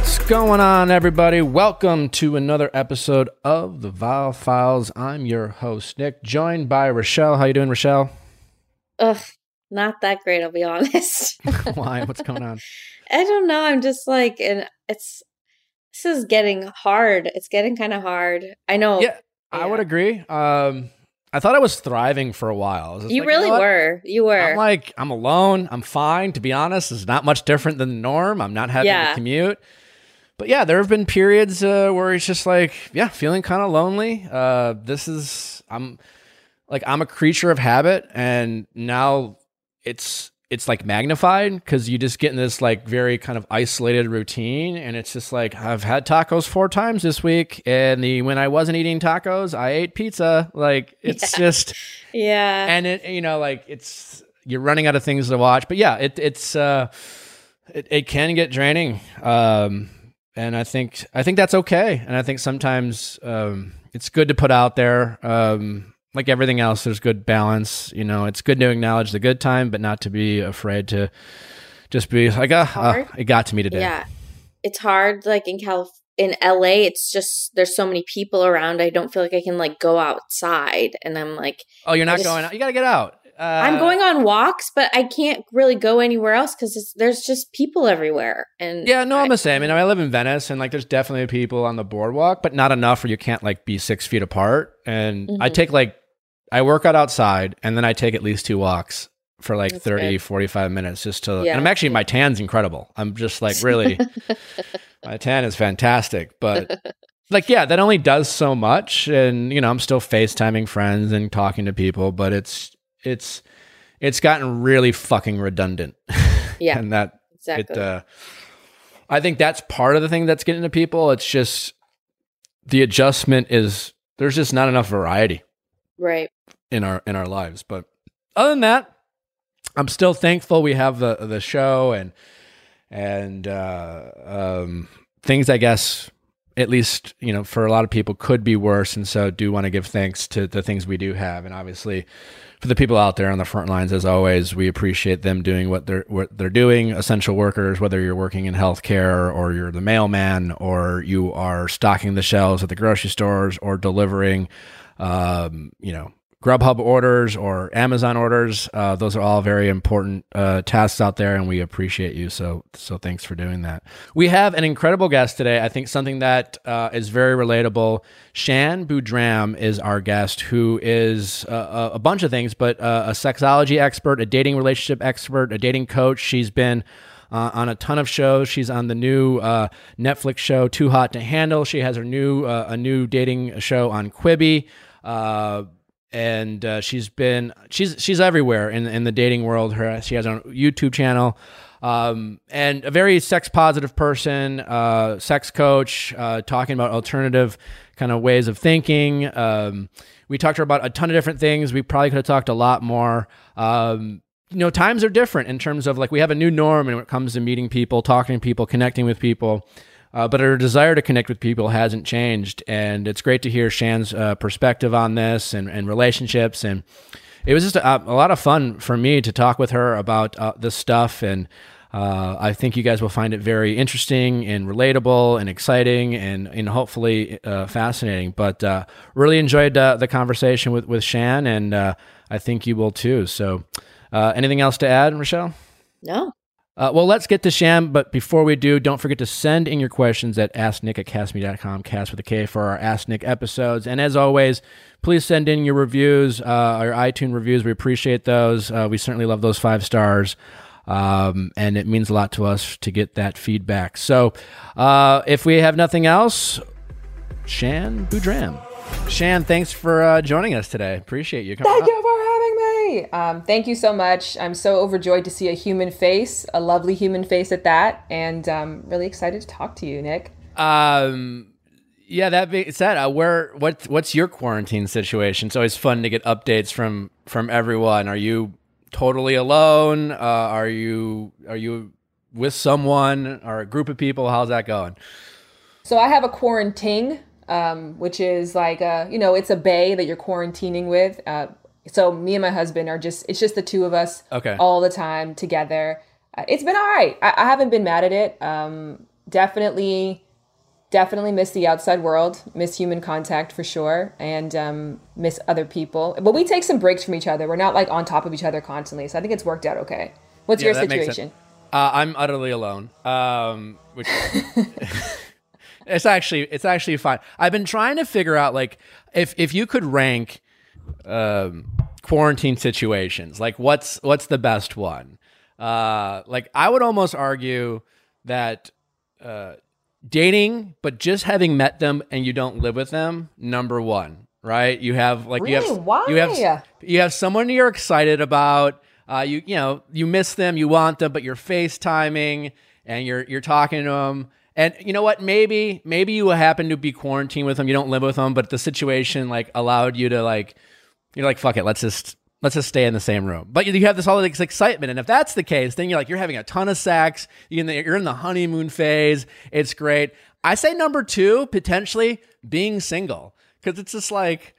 What's going on, everybody? Welcome to another episode of the Viall Files. I'm your host, Nick, joined by Rochelle. How you doing, Rochelle? Ugh, not that great. I'll be honest. Why? What's going on? I don't know. I'm just like, and it's this is getting hard. It's getting kind of hard. I know. Yeah, I would agree. Um, I thought I was thriving for a while. I was just You like, really know were. You were. I'm like, I'm alone. I'm fine. To be honest, it's not much different than the norm. I'm not having Yeah. to commute. But yeah, there have been periods uh, where it's just like, yeah, feeling kind of lonely. Uh, this is, I'm like, I'm a creature of habit, and now it's it's like magnified because you just get in this like very kind of isolated routine, and it's just like I've had tacos four times this week, and the when I wasn't eating tacos, I ate pizza. Like it's Yeah. just yeah. and it you know like it's you're running out of things to watch but yeah it it's uh it, it can get draining um and i think i think that's okay and i think sometimes um it's good to put out there um like everything else there's good balance you know it's good to acknowledge the good time but not to be afraid to just be like ah, ah, it got to me today Yeah. It's hard. Like in Calif, in LA, it's just there's so many people around. I don't feel like I can like go outside, and I'm like, oh you're not just- going out you gotta get out uh, I'm going on walks, but I can't really go anywhere else because there's just people everywhere. And Yeah, no, I- I'm the same. I mean, I live in Venice, and like, there's definitely people on the boardwalk, but not enough where you can't like be six feet apart. And I Mhm. take like, I work out outside, and then I take at least two walks for like That's 30, good. 45 minutes just to. Yeah. And I'm actually my tan's incredible. I'm just like really, my tan is fantastic, but. Like yeah, that only does so much, and you know I'm still FaceTiming friends and talking to people, but it's it's it's gotten really fucking redundant. Yeah, and that exactly. it uh i think that's part of the thing that's getting to people it's just the adjustment is there's just not enough variety right. in our in our lives but other than that i'm still thankful we have the the show and and uh um things i guess at least you know for a lot of people could be worse and so do want to give thanks to the things we do have and obviously for the people out there on the front lines as always we appreciate them doing what they're what they're doing. Essential workers whether you're working in healthcare or you're the mailman or you are stocking the shelves at the grocery stores or delivering um, you know grubhub orders or amazon orders uh, those are all very important uh, tasks out there and we appreciate you so so thanks for doing that we have an incredible guest today i think something that uh, is very relatable shan boodram is our guest who is uh, a, a bunch of things but uh, a sexology expert a dating relationship expert a dating coach she's been uh, on a ton of shows. She's on the new uh, Netflix show Too Hot to Handle. She has her new uh, a new dating show on Quibi. And uh, she's been she's she's everywhere in in the dating world. Her she has own YouTube channel, um, and a very sex positive person, uh, sex coach, uh, talking about alternative kind of ways of thinking. Um, we talked to her about a ton of different things. We probably could have talked a lot more. Um, you know, times are different in terms of like we have a new norm when it comes to meeting people, talking to people, connecting with people. Uh, but our desire to connect with people hasn't changed, and it's great to hear Shan's uh, perspective on this and, and relationships. And it was just a, a lot of fun for me to talk with her about uh, this stuff. And uh, I think you guys will find it very interesting and relatable and exciting and and hopefully uh, fascinating. But uh, really enjoyed the conversation with with Shan, and I think you will too. So, anything else to add, Rochelle? No. Uh, well, let's get to Shan, but before we do, don't forget to send in your questions at asknick at castme.com, cast with a K for our Ask Nick episodes. And as always, please send in your reviews, uh, our iTunes reviews. We appreciate those. Uh, we certainly love those five stars. Um, and it means a lot to us to get that feedback. So uh, if we have nothing else, Shan Boodram. Shan, thanks for uh, joining us today. Appreciate you coming Thank you Um, thank you so much. I'm so overjoyed to see a human face, a lovely human face at that, and um, really excited to talk to you, Nick. Um, yeah, that being said, uh, where what what's your quarantine situation? It's always fun to get updates from from everyone. Are you totally alone? Uh, are you are you with someone or a group of people? How's that going? So I have a quarantine, um, which is like a, you know, it's a bay that you're quarantining with. Uh, so me and my husband are just, it's just the two of us Okay. all the time together. Uh, it's been all right. I, I haven't been mad at it. Um, definitely definitely miss the outside world, miss human contact for sure, and um, miss other people. But we take some breaks from each other. We're not like on top of each other constantly. So I think it's worked out okay. What's Yeah, your situation? Uh, I'm utterly alone. Um, which it's actually it's actually fine. I've been trying to figure out like if if you could rank um, quarantine situations, like what's what's the best one? Uh, like I would almost argue that uh, dating, but just having met them and you don't live with them, number one, right? You have like you have Why? you have you have someone you're excited about. Uh, you you know you miss them, you want them, but you're FaceTiming and you're you're talking to them. And you know what? Maybe maybe you happen to be quarantined with them. You don't live with them, but the situation like allowed you to like you're like fuck it. Let's just let's just stay in the same room. But you have this all this excitement, and if that's the case, then you're like you're having a ton of sex. You're in the, you're in the honeymoon phase. It's great. I say number two potentially being single because it's just like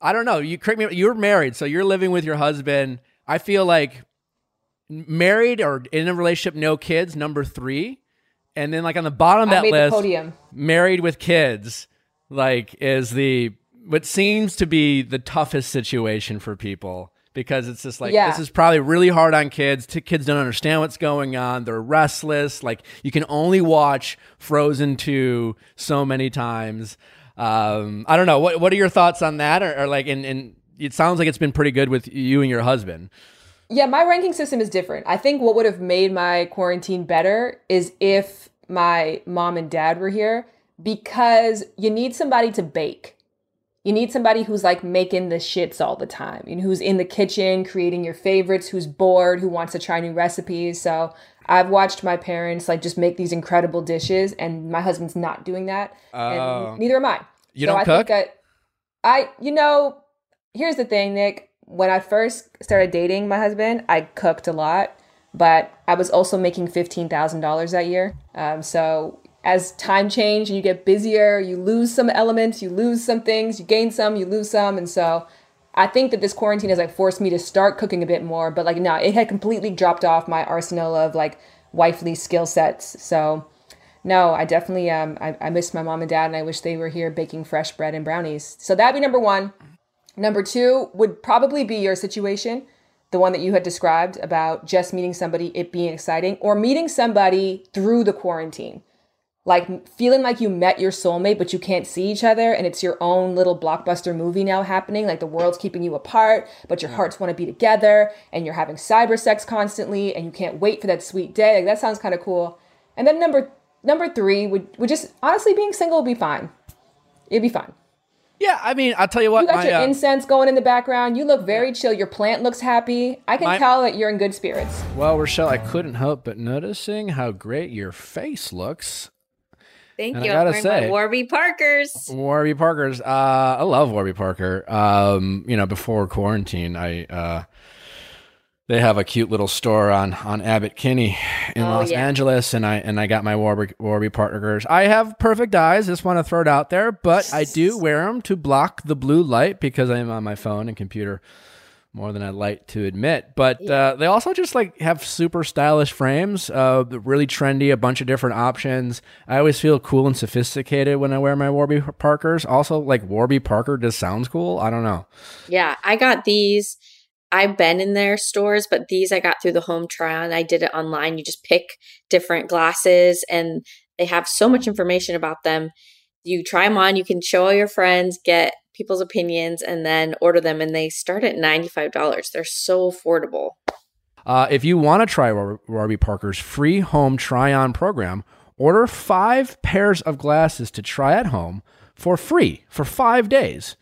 I don't know. You correct me. You're married, so you're living with your husband. I feel like married or in a relationship, no kids. Number three, and then like on the bottom of that list, podium. married with kids, like is the what seems to be the toughest situation for people because it's just like Yeah. this is probably really hard on kids. T- kids don't understand what's going on. They're restless. Like you can only watch Frozen two so many times. Um, I don't know. What what are your thoughts on that? Or, or like, and and it sounds like it's been pretty good with you and your husband. Yeah, my ranking system is different. I think what would have made my quarantine better is if my mom and dad were here because you need somebody to bake. You need somebody who's like making the shits all the time, you know, who's in the kitchen creating your favorites, who's bored, who wants to try new recipes. So I've watched my parents like just make these incredible dishes, and my husband's not doing that, Oh. and neither am I. You so don't I cook? Think I, I, you know, here's the thing, Nick. When I first started dating my husband, I cooked a lot, but I was also making fifteen thousand dollars that year. Um, so as time changed and you get busier, you lose some elements, you lose some things, you gain some, you lose some, and so I think that this quarantine has like forced me to start cooking a bit more. But like, no, it had completely dropped off my arsenal of like wifely skill sets. So no, I definitely um I, I miss my mom and dad and I wish they were here baking fresh bread and brownies. So that'd be number one. Number two would probably be your situation, the one that you had described about just meeting somebody, it being exciting, or meeting somebody through the quarantine. Like feeling like you met your soulmate, but you can't see each other, and it's your own little blockbuster movie now happening. Like the world's keeping you apart, but your hearts want to be together, and you're having cyber sex constantly, and you can't wait for that sweet day. Like that sounds kind of cool. And then number number three would would just honestly being single would be fine. It'd be fine. Yeah, I mean, I'll tell you what. You got my, your uh, incense going in the background. You look very chill. Your plant looks happy. I can My- tell that you're in good spirits. well, Rochelle, I couldn't help but noticing how great your face looks. Thank And I you. gotta I'm say- Warby Parkers. Warby Parker's. Uh, I love Warby Parker. Um, you know, before quarantine, I uh, they have a cute little store on on Abbott Kinney in Oh, Los yeah. Angeles, and I and I got my Warby Warby Parkers. I have perfect eyes. Just want to throw it out there, but I do wear them to block the blue light because I am on my phone and computer more than I'd like to admit. But uh, they also just like have super stylish frames, uh, really trendy, a bunch of different options. I always feel cool and sophisticated when I wear my Warby Parkers. Also, like Warby Parker just sounds cool. I don't know. Yeah, I got these. I've been in their stores, but these I got through the home try on. I did it online. You just pick different glasses and they have so much information about them. You try them on, you can show all your friends, get people's opinions, and then order them. And they start at $95. They're so affordable. Uh, if you want to try War- Warby Parker's free home try on program, order five pairs of glasses to try at home for free for five days.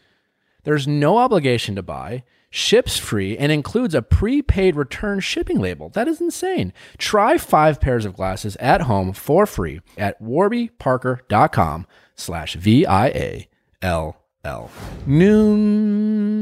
There's no obligation to buy, ships free, and includes a prepaid return shipping label. That is insane. Try five pairs of glasses at home for free at warbyparker.com slash V-I-A-L-L. Noom.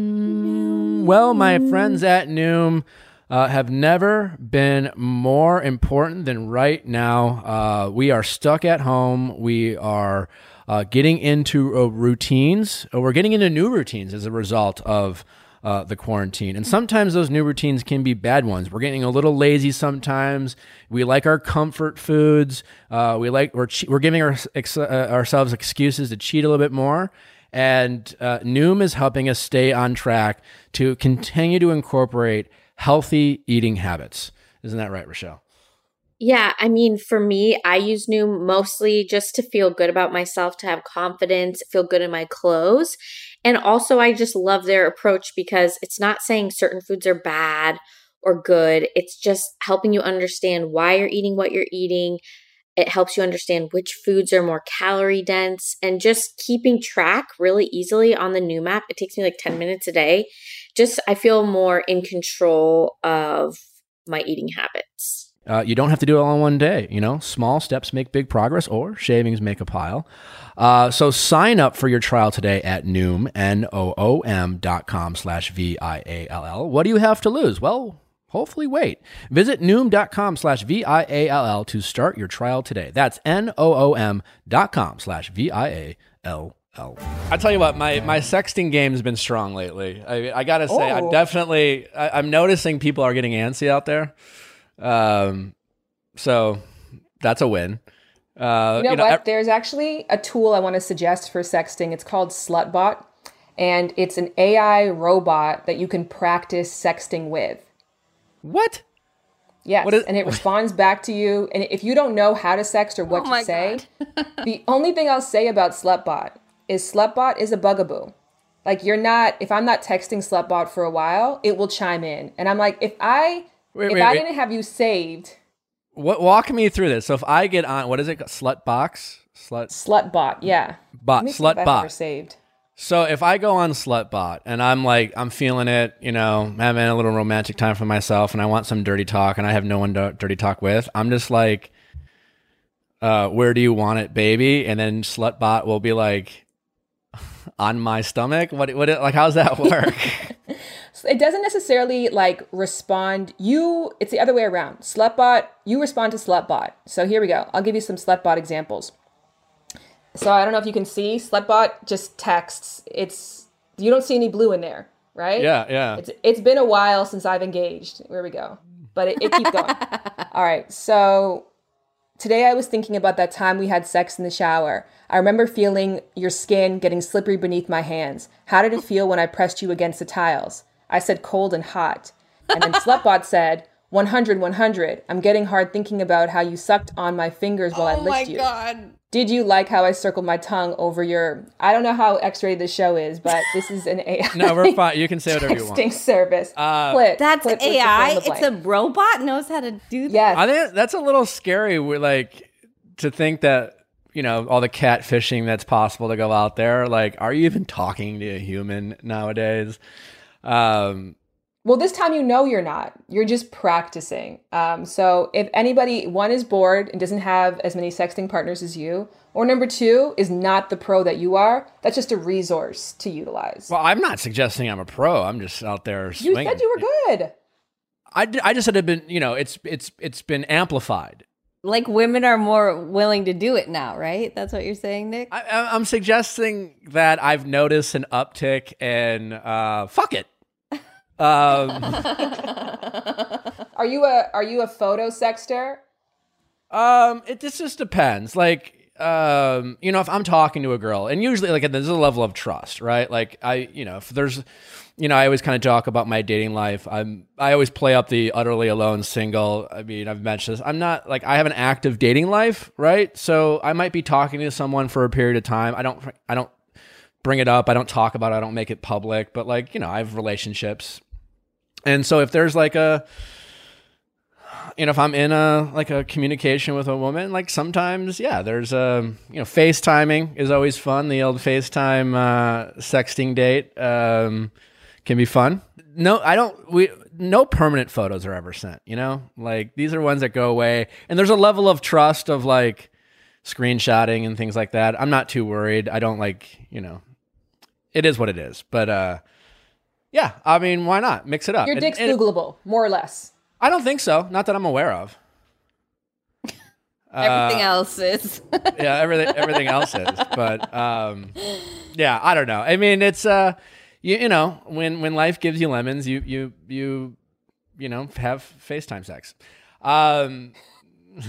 Well, my friends at Noom uh, have never been more important than right now. Uh, we are stuck at home. We are uh, getting into uh, routines. Uh, we're getting into new routines as a result of uh, the quarantine. And sometimes those new routines can be bad ones. We're getting a little lazy sometimes. We like our comfort foods. Uh, we like we're che- we're giving our, ex- uh, ourselves excuses to cheat a little bit more. And uh, Noom is helping us stay on track to continue to incorporate healthy eating habits. Isn't that right, Rochelle? Yeah, I mean, for me, I use Noom mostly just to feel good about myself, to have confidence, feel good in my clothes. And also, I just love their approach because it's not saying certain foods are bad or good. It's just helping you understand why you're eating what you're eating. It helps you understand which foods are more calorie dense and just keeping track really easily on the Noom app. It takes me like 10 minutes a day. Just, I feel more in control of my eating habits. Uh, you don't have to do it all in one day. You know, small steps make big progress, or shavings make a pile. Uh, so sign up for your trial today at Noom, N-O-O-M dot com slash V-I-A-L-L. What do you have to lose? Well, hopefully wait. Visit Noom.com slash V-I-A-L-L to start your trial today. That's N-O-O-M dot com slash V-I-A-L-L. I tell you what, my, my sexting game's been strong lately. I, I gotta say, I'm Oh. definitely, I, I'm noticing people are getting antsy out there. Um, so that's a win. Uh, You know, you know, what? ev- There's actually a tool I want to suggest for sexting. It's called Slutbot, and it's an AI robot that you can practice sexting with. What? Yes, What is- and it responds back to you. And if you don't know how to sext or what Oh to say, the only thing I'll say about Slutbot is Slutbot is a bugaboo. Like you're not. If I'm not texting Slutbot for a while, it will chime in, and I'm like, if I Wait, if wait, I wait. didn't have you saved, What? Walk me through this. So if I get on, what is it? Slut box, slut Slutbot, yeah, bot, Let me see slut bot. saved. So if I go on Slutbot and I'm like, I'm feeling it, you know, having a little romantic time for myself, and I want some dirty talk, and I have no one to dirty talk with, I'm just like, uh, where do you want it, baby? And then Slutbot will be like, on my stomach. What? What? Like, how's that work? it doesn't necessarily like respond you it's the other way around slutbot you respond to slutbot so here we go i'll give you some slutbot examples so i don't know if you can see slutbot just texts it's you don't see any blue in there right yeah, yeah. it's it's been a while since i've engaged here we go but it, it keeps going all right so Today I was thinking about that time we had sex in the shower. I remember feeling your skin getting slippery beneath my hands. How did it feel when I pressed you against the tiles? I said cold and hot. And then Slutbot said, 100, 100. I'm getting hard thinking about how you sucked on my fingers while I Oh my licked you. god. Did you like how I circled my tongue over your. I don't know how X rated this show is, but this is an AI. No, we're fine. You can say whatever you want. Texting service. Uh, Clit. That's Clit was the fill AI. in It's a robot knows how to do that. Yes. I think that's a little scary. We're like to think that you know all the catfishing that's possible to go out there. Like, are you even talking to a human nowadays? Um, Well, this time you know you're not. You're just practicing. Um, so if anybody, one is bored and doesn't have as many sexting partners as you, or number two is not the pro that you are, that's just a resource to utilize. well, I'm not suggesting I'm a pro. I'm just out there Swinging. you said you were good. I, I just said it been you know it's it's it's been amplified. Like women are more willing to do it now, right? That's what you're saying, Nick? I, I- I'm suggesting that I've noticed an uptick in uh, fuck it. Um, Are you a are you a photo sexter? Um, it just just depends. Like, um, you know, if I'm talking to a girl, and usually like there's a level of trust, right? Like I, you know, if there's, you know, I always kind of talk about my dating life. I'm I always play up the utterly alone single. I mean, I've mentioned this. I'm not like I have an active dating life, right? So I might be talking to someone for a period of time. I don't I don't bring it up. I don't talk about it. I don't make it public. But like, you know, I have relationships. And so if there's like a you know, if I'm in a like a communication with a woman, like sometimes, yeah, there's a you know, FaceTiming is always fun. The old FaceTime uh, sexting date um, can be fun. No, I don't. We no permanent photos are ever sent. You know, like these are ones that go away, and there's a level of trust of like screenshotting and things like that. I'm not too worried. I don't like you know, it is what it is. But uh, yeah, I mean, why not mix it up? Your And- dick's and- Googleable, more or less. I don't think so. Not that I'm aware of. Everything Uh, else is. yeah, everything everything else is. But um, yeah, I don't know. I mean, it's uh, you you know when when life gives you lemons, you you you you know have FaceTime sex. Um,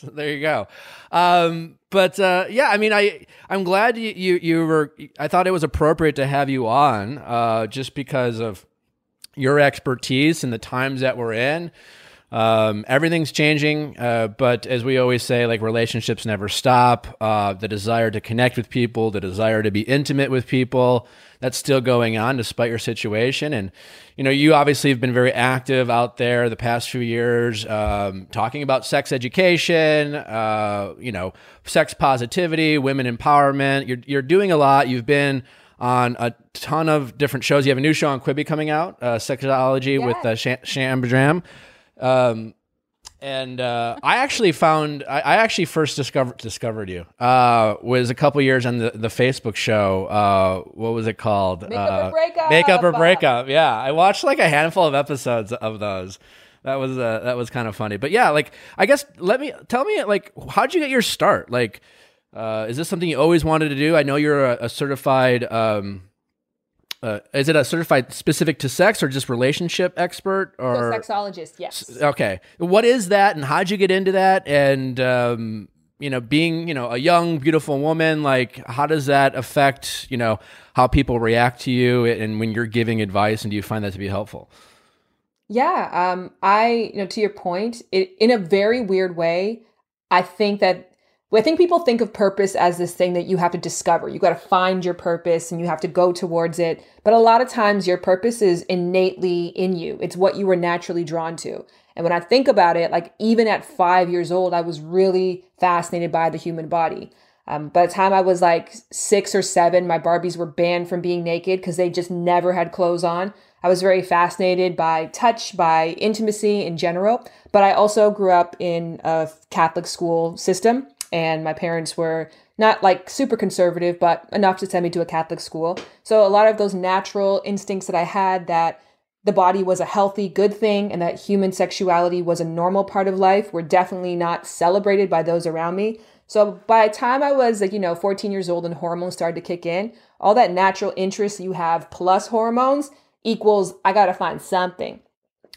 there you go. Um, but uh, yeah, I mean, I I'm glad you, you you were. I thought it was appropriate to have you on, uh, just because of your expertise and the times that we're in. Um, everything's changing, uh, but as we always say, like relationships never stop. Uh, the desire to connect with people, the desire to be intimate with people, that's still going on despite your situation. And you know, you obviously have been very active out there the past few years, um, talking about sex education, uh, you know, sex positivity, women empowerment. You're you're doing a lot. You've been on a ton of different shows. You have a new show on Quibi coming out, uh, Sexology Yeah. with uh, Sham, Jam. Um, and uh, I actually found I, I actually first discovered discovered you uh, was a couple years on the, the Facebook show. Uh, what was it called? Makeup or uh, Breakup. Makeup or breakup. Yeah, I watched like a handful of episodes of those. That was uh, that was kind of funny. But yeah, like I guess let me tell me like how'd you get your start? Like, uh, is this something you always wanted to do? I know you're a, a certified. Um, uh, is it a certified specific to sex or just relationship expert So or sexologist, yes. Okay. What is that and how'd you get into that? And, um, you know, being, you know, a young, beautiful woman, like, how does that affect, you know, how people react to you and when you're giving advice and do you find that to be helpful? Yeah, um, I, you know, to your point, it, in a very weird way, I think that I think people think of purpose as this thing that you have to discover. You got to find your purpose and you have to go towards it. But a lot of times your purpose is innately in you. It's what you were naturally drawn to. And when I think about it, like even at five years old, I was really fascinated by the human body. Um, by the time I was like six or seven, my Barbies were banned from being naked because they just never had clothes on. I was very fascinated by touch, by intimacy in general. But I also grew up in a Catholic school system, and my parents were not like super conservative, but enough to send me to a Catholic school. So a lot of those natural instincts that I had that the body was a healthy, good thing and that human sexuality was a normal part of life were definitely not celebrated by those around me. So by the time I was like, you know, 14 years old and hormones started to kick in, all that natural interest you have plus hormones equals I got to find something.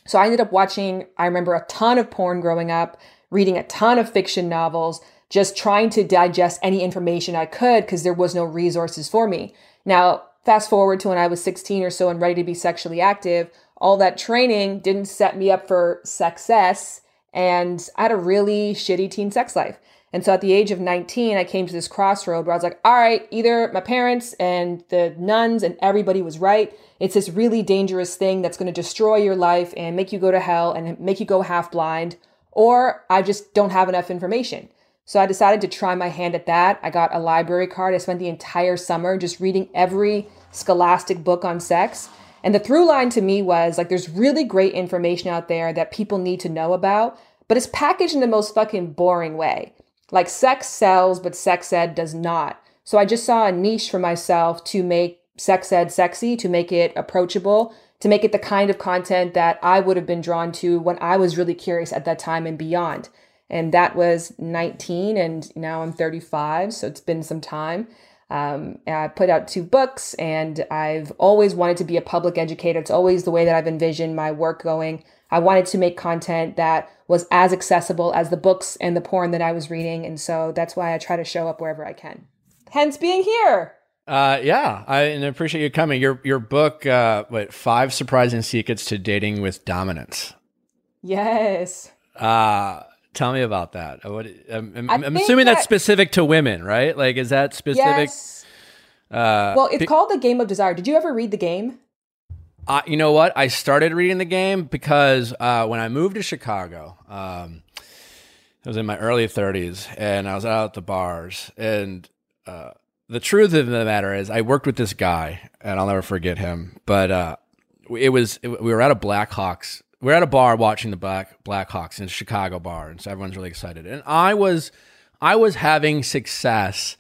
So I ended up watching, I remember a ton of porn growing up, reading a ton of fiction novels, just trying to digest any information I could because there was no resources for me. Now, fast forward to when I was 16 or so and ready to be sexually active, all that training didn't set me up for success. And I had a really shitty teen sex life. And so at the age of 19, I came to this crossroad where I was like, all right, either my parents and the nuns and everybody was right. It's this really dangerous thing that's going to destroy your life and make you go to hell and make you go half blind, or I just don't have enough information. So I decided to try my hand at that. I got a library card. I spent the entire summer just reading every scholastic book on sex. And the through line to me was like, there's really great information out there that people need to know about, but it's packaged in the most fucking boring way. Like sex sells, but sex ed does not. So I just saw a niche for myself to make sex ed sexy, to make it approachable, to make it the kind of content that I would have been drawn to when I was really curious at that time and beyond. And that was 19, and now I'm 35, so it's been some time. Um, I put out two books, and I've always wanted to be a public educator. It's always the way that I've envisioned my work going. I wanted to make content that was as accessible as the books and the porn that I was reading, and so that's why I try to show up wherever I can. Hence being here. Uh, yeah, I and I appreciate you coming. Your your book, uh, what five surprising secrets to dating with dominance. Yes. Uh tell me about that. What I'm, I'm, I'm assuming that's specific to women, right? Like, is that specific? Yes. Uh, Well, it's called The Game of Desire. Did you ever read the game? Uh, you know what? I started reading the game because uh, when I moved to Chicago, um, I was in my early 30s and I was out at the bars. And uh, the truth of the matter is, I worked with this guy, and I'll never forget him. But uh, it was it, we were at a Blackhawks. We were at a bar watching the Black Blackhawks in a Chicago bar, and so everyone's really excited. And I was I was having success.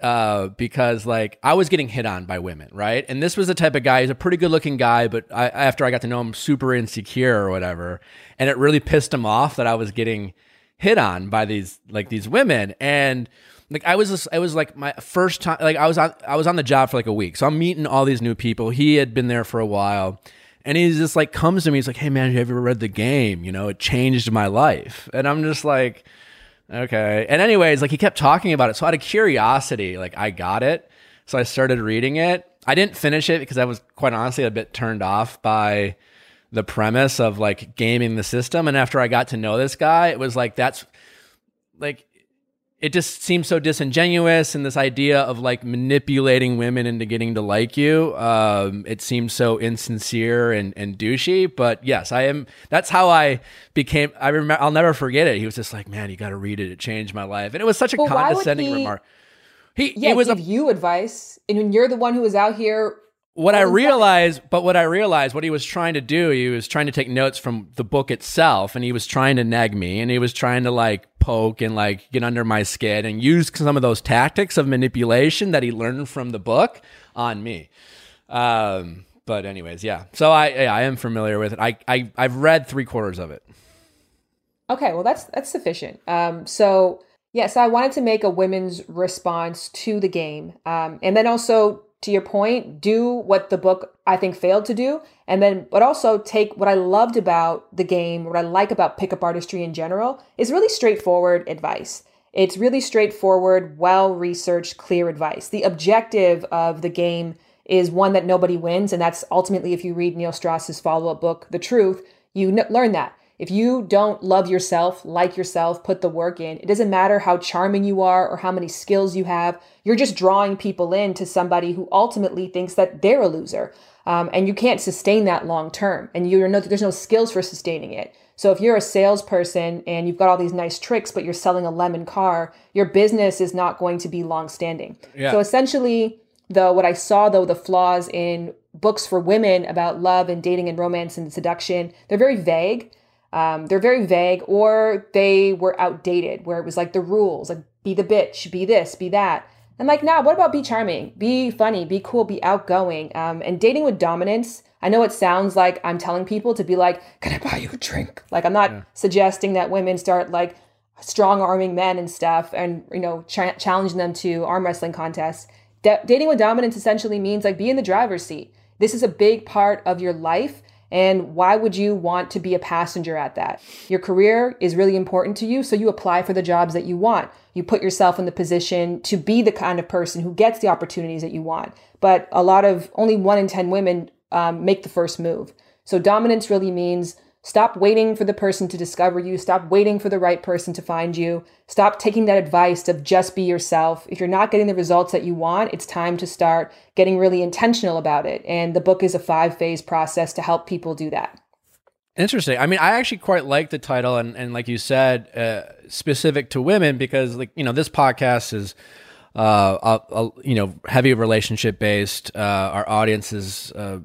Uh, because like I was getting hit on by women, right? And this was the type of guy. He's a pretty good looking guy, but I, after I got to know him, super insecure or whatever, and it really pissed him off that I was getting hit on by these like these women. And like I was just, it was like my first time like I was on I was on the job for like a week. So I'm meeting all these new people. He had been there for a while. And he just like comes to me, he's like, Hey man, have you ever read the game? You know, it changed my life. And I'm just like, Okay. And anyways, like he kept talking about it. So out of curiosity, like I got it. So I started reading it. I didn't finish it because I was quite honestly a bit turned off by the premise of like gaming the system. And after I got to know this guy, it was like that's like it just seems so disingenuous and this idea of like manipulating women into getting to like you um, it seems so insincere and, and douchey. But yes i am that's how i became i remember i'll never forget it. He was just like man you got to read it. It changed my life. And it was such a But why would condescending he- remark. He, Yeah, it was a you advice, and when you're the one who was out here, what I realized, but what I realized, what he was trying to do, he was trying to take notes from the book itself, and he was trying to nag me, and he was trying to like poke and like get under my skin and use some of those tactics of manipulation that he learned from the book on me. Um, but anyways, yeah. So I, yeah, I am familiar with it. I, I, I've read three quarters of it. Okay, well that's that's sufficient. Um, so yes, yeah, so I wanted to make a women's response to the game, um, and then also to your point, do what the book I think failed to do, and then but also take what I loved about the game, what I like about pickup artistry in general, is really straightforward advice. It's really straightforward, well researched, clear advice. The objective of the game is one that nobody wins, and that's ultimately if you read Neil Strauss's follow up book, The Truth, you n- learn that. If you don't love yourself, like yourself, put the work in, it doesn't matter how charming you are or how many skills you have. You're just drawing people in to somebody who ultimately thinks that they're a loser. Um, and you can't sustain that long term. And you're no, there's no skills for sustaining it. So if you're a salesperson and you've got all these nice tricks, but you're selling a lemon car, your business is not going to be long standing. Yeah. So essentially, though, what I saw though, the flaws in books for women about love and dating and romance and seduction, they're very vague. Um, they're very vague or they were outdated where it was like the rules, like be the bitch, be this, be that. And like, nah, what about be charming, be funny, be cool, be outgoing? Um, and dating with dominance, I know it sounds like I'm telling people to be like, can I buy you a drink? Like, I'm not suggesting that women start like strong arming men and stuff and, you know, ch- challenging them to arm wrestling contests. Da- dating with dominance essentially means like be in the driver's seat. This is a big part of your life. And why would you want to be a passenger at that? Your career is really important to you, so you apply for the jobs that you want. You put yourself in the position to be the kind of person who gets the opportunities that you want. But a lot of only one in 10 women um, make the first move. So dominance really means stop waiting for the person to discover you, stop waiting for the right person to find you, stop taking that advice of just be yourself. If you're not getting the results that you want, it's time to start getting really intentional about it. And the book is a five phase process to help people do that. Interesting. I mean, I actually quite like the title, and, and like you said, uh, specific to women because, like you know, this podcast is, uh, a, a, you know, heavy relationship based. Uh, our audience is uh,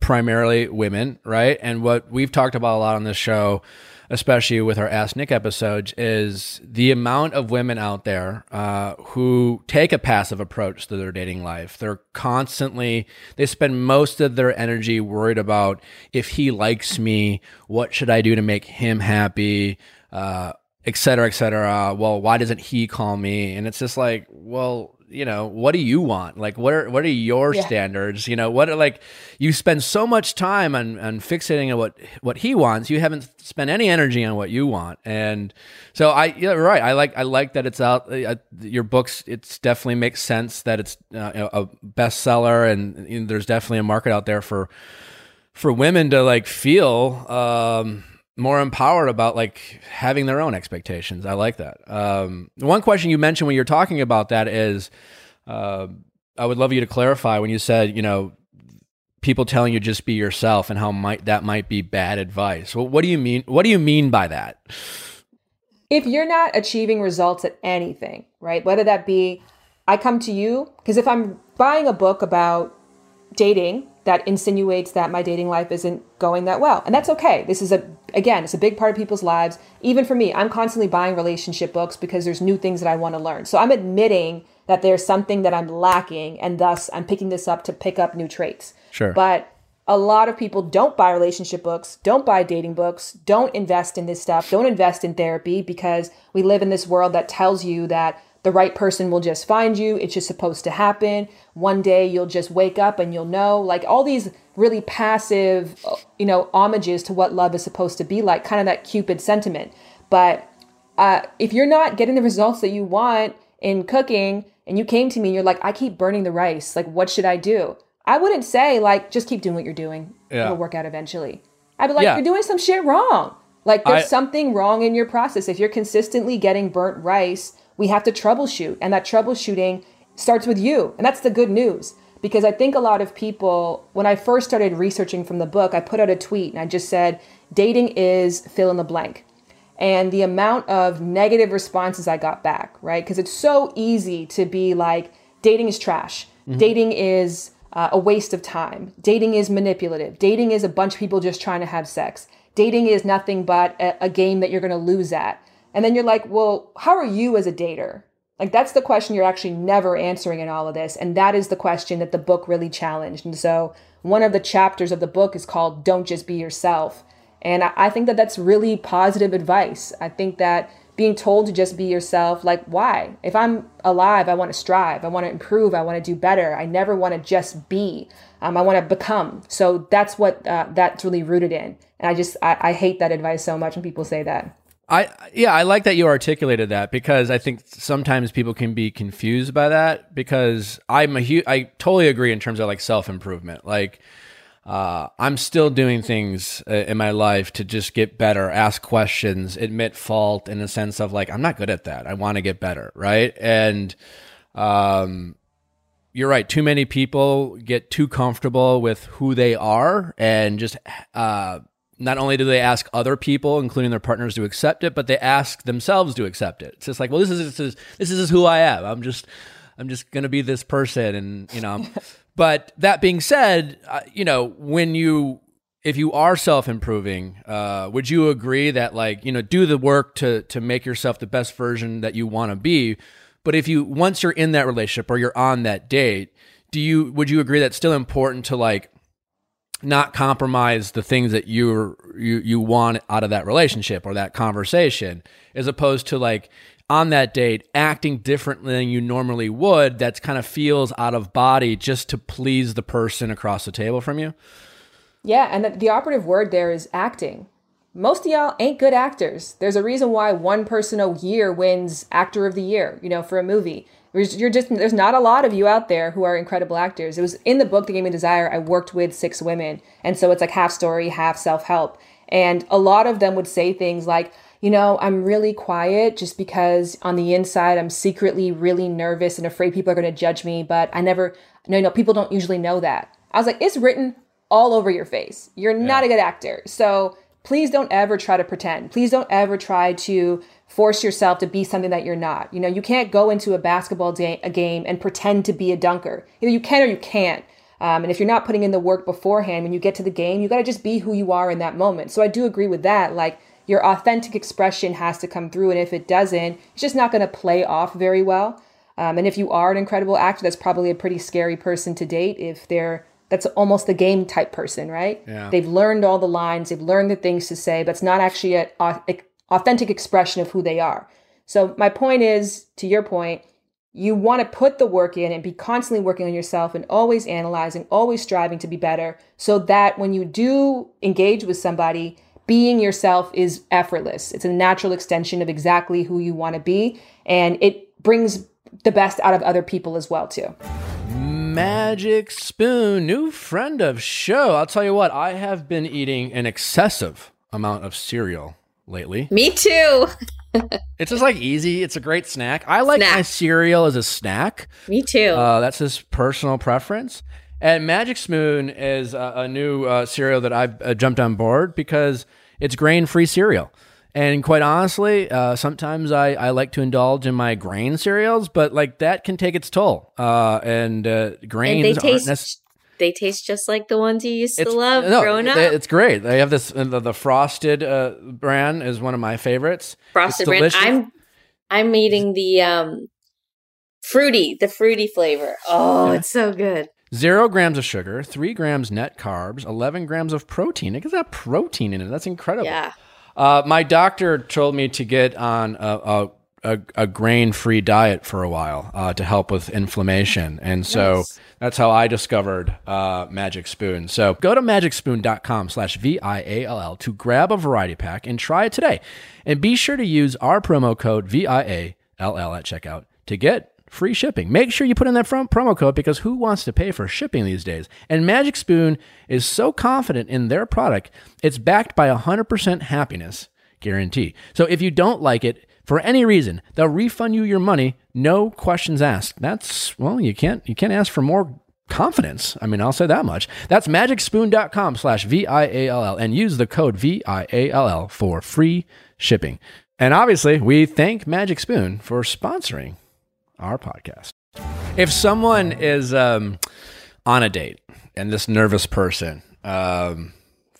primarily women, right? And what we've talked about a lot on this show, especially with our Ask Nick episodes, is the amount of women out there uh, who take a passive approach to their dating life. They're constantly, they spend most of their energy worried about if he likes me, what should I do to make him happy? Uh, et cetera, et cetera. Well, why doesn't he call me? And it's just like, well, you know, what do you want? Like, what are what are your Yeah. standards? You know, what are like you spend so much time on on fixating on what what he wants. You haven't spent any energy on what you want. And so I, yeah, right. I like I like that it's out. Uh, your books, it's definitely makes sense that it's uh, a bestseller, and you know, there's definitely a market out there for for women to like feel um, more empowered about like having their own expectations. I like that. Um, one question you mentioned when you're talking about that is, uh, I would love you to clarify when you said, you know, people telling you just be yourself and how might that might be bad advice. Well, what do you mean? What do you mean by that? if you're not achieving results at anything, right? Whether that be I come to you, because if I'm buying a book about dating that insinuates that my dating life isn't going that well, and that's okay. This is a, again, it's a big part of people's lives. Even for me, I'm constantly buying relationship books because there's new things that I want to learn. So I'm admitting that there's something that I'm lacking, and thus I'm picking this up to pick up new traits. Sure. But a lot of people don't buy relationship books, don't buy dating books, don't invest in this stuff, don't invest in therapy because we live in this world that tells you that the right person will just find you. It's just supposed to happen. One day you'll just wake up and you'll know. Like all these really passive, you know, homages to what love is supposed to be like, kind of that Cupid sentiment. But uh, if you're not getting the results that you want in cooking and you came to me and you're like, I keep burning the rice, like, what should I do? I wouldn't say, like, just keep doing what you're doing. Yeah. It'll work out eventually. I'd be like, Yeah. you're doing some shit wrong. Like, there's I- something wrong in your process. If you're consistently getting burnt rice, we have to troubleshoot. And that troubleshooting starts with you. And that's the good news. Because I think a lot of people, when I first started researching from the book, I put out a tweet and I just said, dating is fill in the blank and the amount of negative responses I got back, right? Because it's so easy to be like, dating is trash. Dating is uh, a waste of time. Dating is manipulative. Dating is a bunch of people just trying to have sex. Dating is nothing but a, a game that you're going to lose at. And then you're like, well, how are you as a dater? Like, that's the question you're actually never answering in all of this. And that is the question that the book really challenged. And so, one of the chapters of the book is called Don't Just Be Yourself. And I, think that that's really positive advice. I think that being told to just be yourself, like, why? If I'm alive, I want to strive, I want to improve, I want to do better. I never want to just be. Um, I want to become. So that's what uh, that's really rooted in. And I just I, I hate that advice so much when people say that. I yeah, I like that you articulated that because I think sometimes people can be confused by that because I'm a huge I totally agree in terms of like self improvement. Like uh, I'm still doing things uh, in my life to just get better, ask questions, admit fault in the sense of like I'm not good at that. I want to get better, right? And um, you're right. Too many people get too comfortable with who they are and just uh, not only do they ask other people, including their partners, to accept it, but they ask themselves to accept it. It's just like, well, this is this is this is who I am. I'm just I'm just gonna be this person, and you know. but that being said, uh, you know, when you if you are self improving, uh, would you agree that like you know do the work to to make yourself the best version that you want to be? But if you once you're in that relationship or you're on that date, do you would you agree that's still important to like not compromise the things that you you you want out of that relationship or that conversation as opposed to like on that date acting differently than you normally would that's kind of feels out of body just to please the person across the table from you Yeah, and the, the operative word there is acting. Most of y'all ain't good actors. There's a reason why one person a year wins actor of the year, you know, for a movie. There's, you're just there's not a lot of you out there who are incredible actors. It was in the book that gave me desire. I worked with six women, and so it's like half story, half self help. And a lot of them would say things like, you know, I'm really quiet just because on the inside I'm secretly really nervous and afraid people are going to judge me. But I never, no, no, people don't usually know that. I was like, it's written all over your face. You're not a good actor. So please don't ever try to pretend. Please don't ever try to force yourself to be something that you're not. You know, you can't go into a basketball da- a game and pretend to be a dunker. Either you can or you can't. Um, and if you're not putting in the work beforehand, when you get to the game, you got to just be who you are in that moment. So I do agree with that. Like your authentic expression has to come through. And if it doesn't, it's just not going to play off very well. Um, and if you are an incredible actor, that's probably a pretty scary person to date if they're that's almost the game type person, right? Yeah. They've learned all the lines, they've learned the things to say, but it's not actually an authentic expression of who they are. So my point is, to your point, you want to put the work in and be constantly working on yourself and always analyzing, always striving to be better, so that when you do engage with somebody, being yourself is effortless. It's a natural extension of exactly who you want to be, and it brings the best out of other people as well too. Magic Spoon, new friend of show. I'll tell you what, I have been eating an excessive amount of cereal lately. Me too. It's just like easy. It's a great snack. I like Snack. my cereal as a snack. Me too. Uh, that's his personal preference. And Magic Spoon is a, a new uh, cereal that I've uh, jumped on board because it's grain free cereal. And quite honestly, uh, sometimes I, I like to indulge in my grain cereals, but like that can take its toll. Uh, and uh, grains and they aren't taste necess- they taste just like the ones you used to love no, growing up. It's great. They have this uh, the, the frosted uh, brand is one of my favorites. Frosted it's brand. I'm I'm eating the um fruity, the fruity flavor. Oh, Yeah. it's so good. Zero grams of sugar, three grams net carbs, eleven grams of protein. It gets that protein in it. That's incredible. Yeah. Uh, my doctor told me to get on a, a a, a grain free diet for a while uh, to help with inflammation. And so Nice. that's how I discovered uh, Magic Spoon. So go to magicspoon.com slash V-I-A-L-L to grab a variety pack and try it today. And be sure to use our promo code V-I-A-L-L at checkout to get free shipping. Make sure you put in that front promo code because who wants to pay for shipping these days? And Magic Spoon is so confident in their product, it's backed by a 100% happiness guarantee. So if you don't like it for any reason, they'll refund you your money, no questions asked. That's well, you can't you can't ask for more confidence. I mean, I'll say that much. That's magicspoon.com slash V-I-A-L-L and use the code V-I-A-L-L for free shipping. And obviously, we thank Magic Spoon for sponsoring our podcast. If someone is um, on a date and this nervous person, um,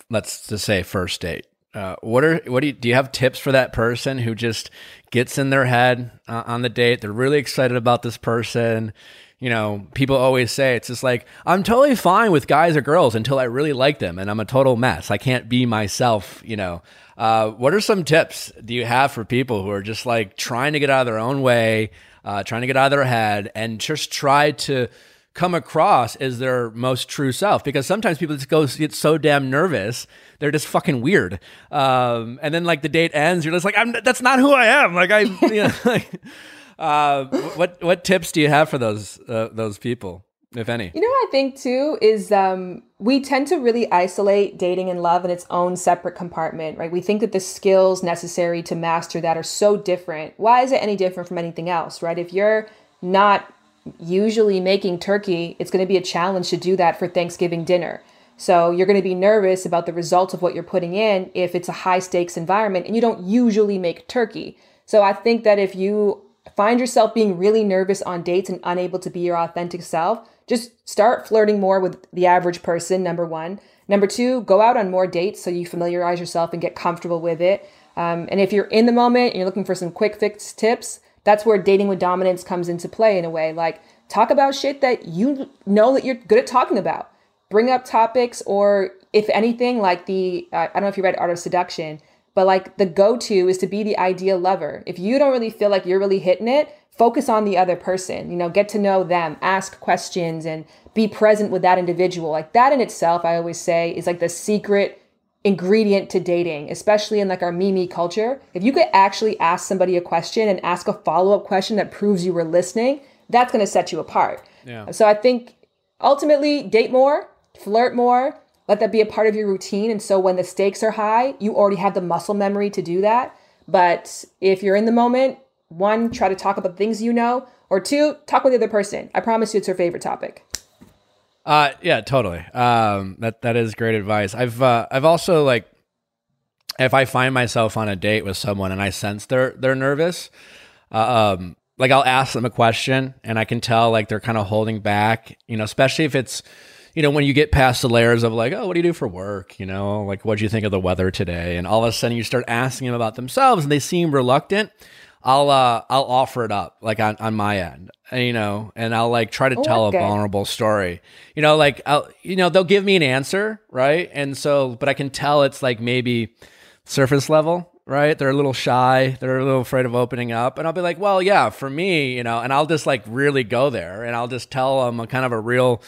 let's just say first date, uh, what are what do you, do you have tips for that person who just gets in their head uh, on the date? They're really excited about this person. You know, people always say it's just like I'm totally fine with guys or girls until I really like them, and I'm a total mess. I can't be myself. You know, uh, what are some tips do you have for people who are just like trying to get out of their own way, uh, trying to get out of their head, and just try to come across as their most true self. Because sometimes people just go get so damn nervous they're just fucking weird. Um, and then like the date ends you're just like I'm, that's not who i am. Like i you know like, uh, what what tips do you have for those uh, those people if any You know what I think too is um, we tend to really isolate dating and love in its own separate compartment, right? We think that the skills necessary to master that are so different. Why is it any different from anything else, right? If you're not usually making turkey, it's going to be a challenge to do that for Thanksgiving dinner. So you're going to be nervous about the results of what you're putting in if it's a high stakes environment and you don't usually make turkey. So I think that if you find yourself being really nervous on dates and unable to be your authentic self, just start flirting more with the average person, number one. Number two, go out on more dates so you familiarize yourself and get comfortable with it. Um, and if you're in the moment and you're looking for some quick fix tips, that's where dating with dominance comes into play in a way. Like, talk about shit that you know that you're good at talking about. Bring up topics, or if anything, like the, uh, I don't know if you read Art of Seduction, but like the go to is to be the ideal lover. If you don't really feel like you're really hitting it, focus on the other person, you know, get to know them, ask questions, and be present with that individual. Like that in itself, I always say, is like the secret ingredient to dating, especially in like our Mimi culture. If you could actually ask somebody a question and ask a follow up question that proves you were listening, that's going to set you apart. Yeah. So I think ultimately date more, flirt more, let that be a part of your routine. And so when the stakes are high, you already have the muscle memory to do that. But if you're in the moment, one, try to talk about things you know, or two, talk with the other person. I promise you it's her favorite topic. Uh, yeah, totally. Um, that that is great advice. I've uh, I've also like, if I find myself on a date with someone and I sense they're they're nervous, uh, um, like I'll ask them a question and I can tell like they're kind of holding back. You know, especially if it's, you know, when you get past the layers of like, oh, what do you do for work? You know, like what do you think of the weather today? And all of a sudden you start asking them about themselves and they seem reluctant. I'll uh I'll offer it up like on, on my end, you know, and I'll like try to tell a vulnerable story. You know, like I'll you know, they'll give me an answer, right? And so but I can tell it's like maybe surface level, right? They're a little shy, they're a little afraid of opening up, and I'll be like, "Well, yeah, for me, you know," and I'll just like really go there and I'll just tell them a kind of a real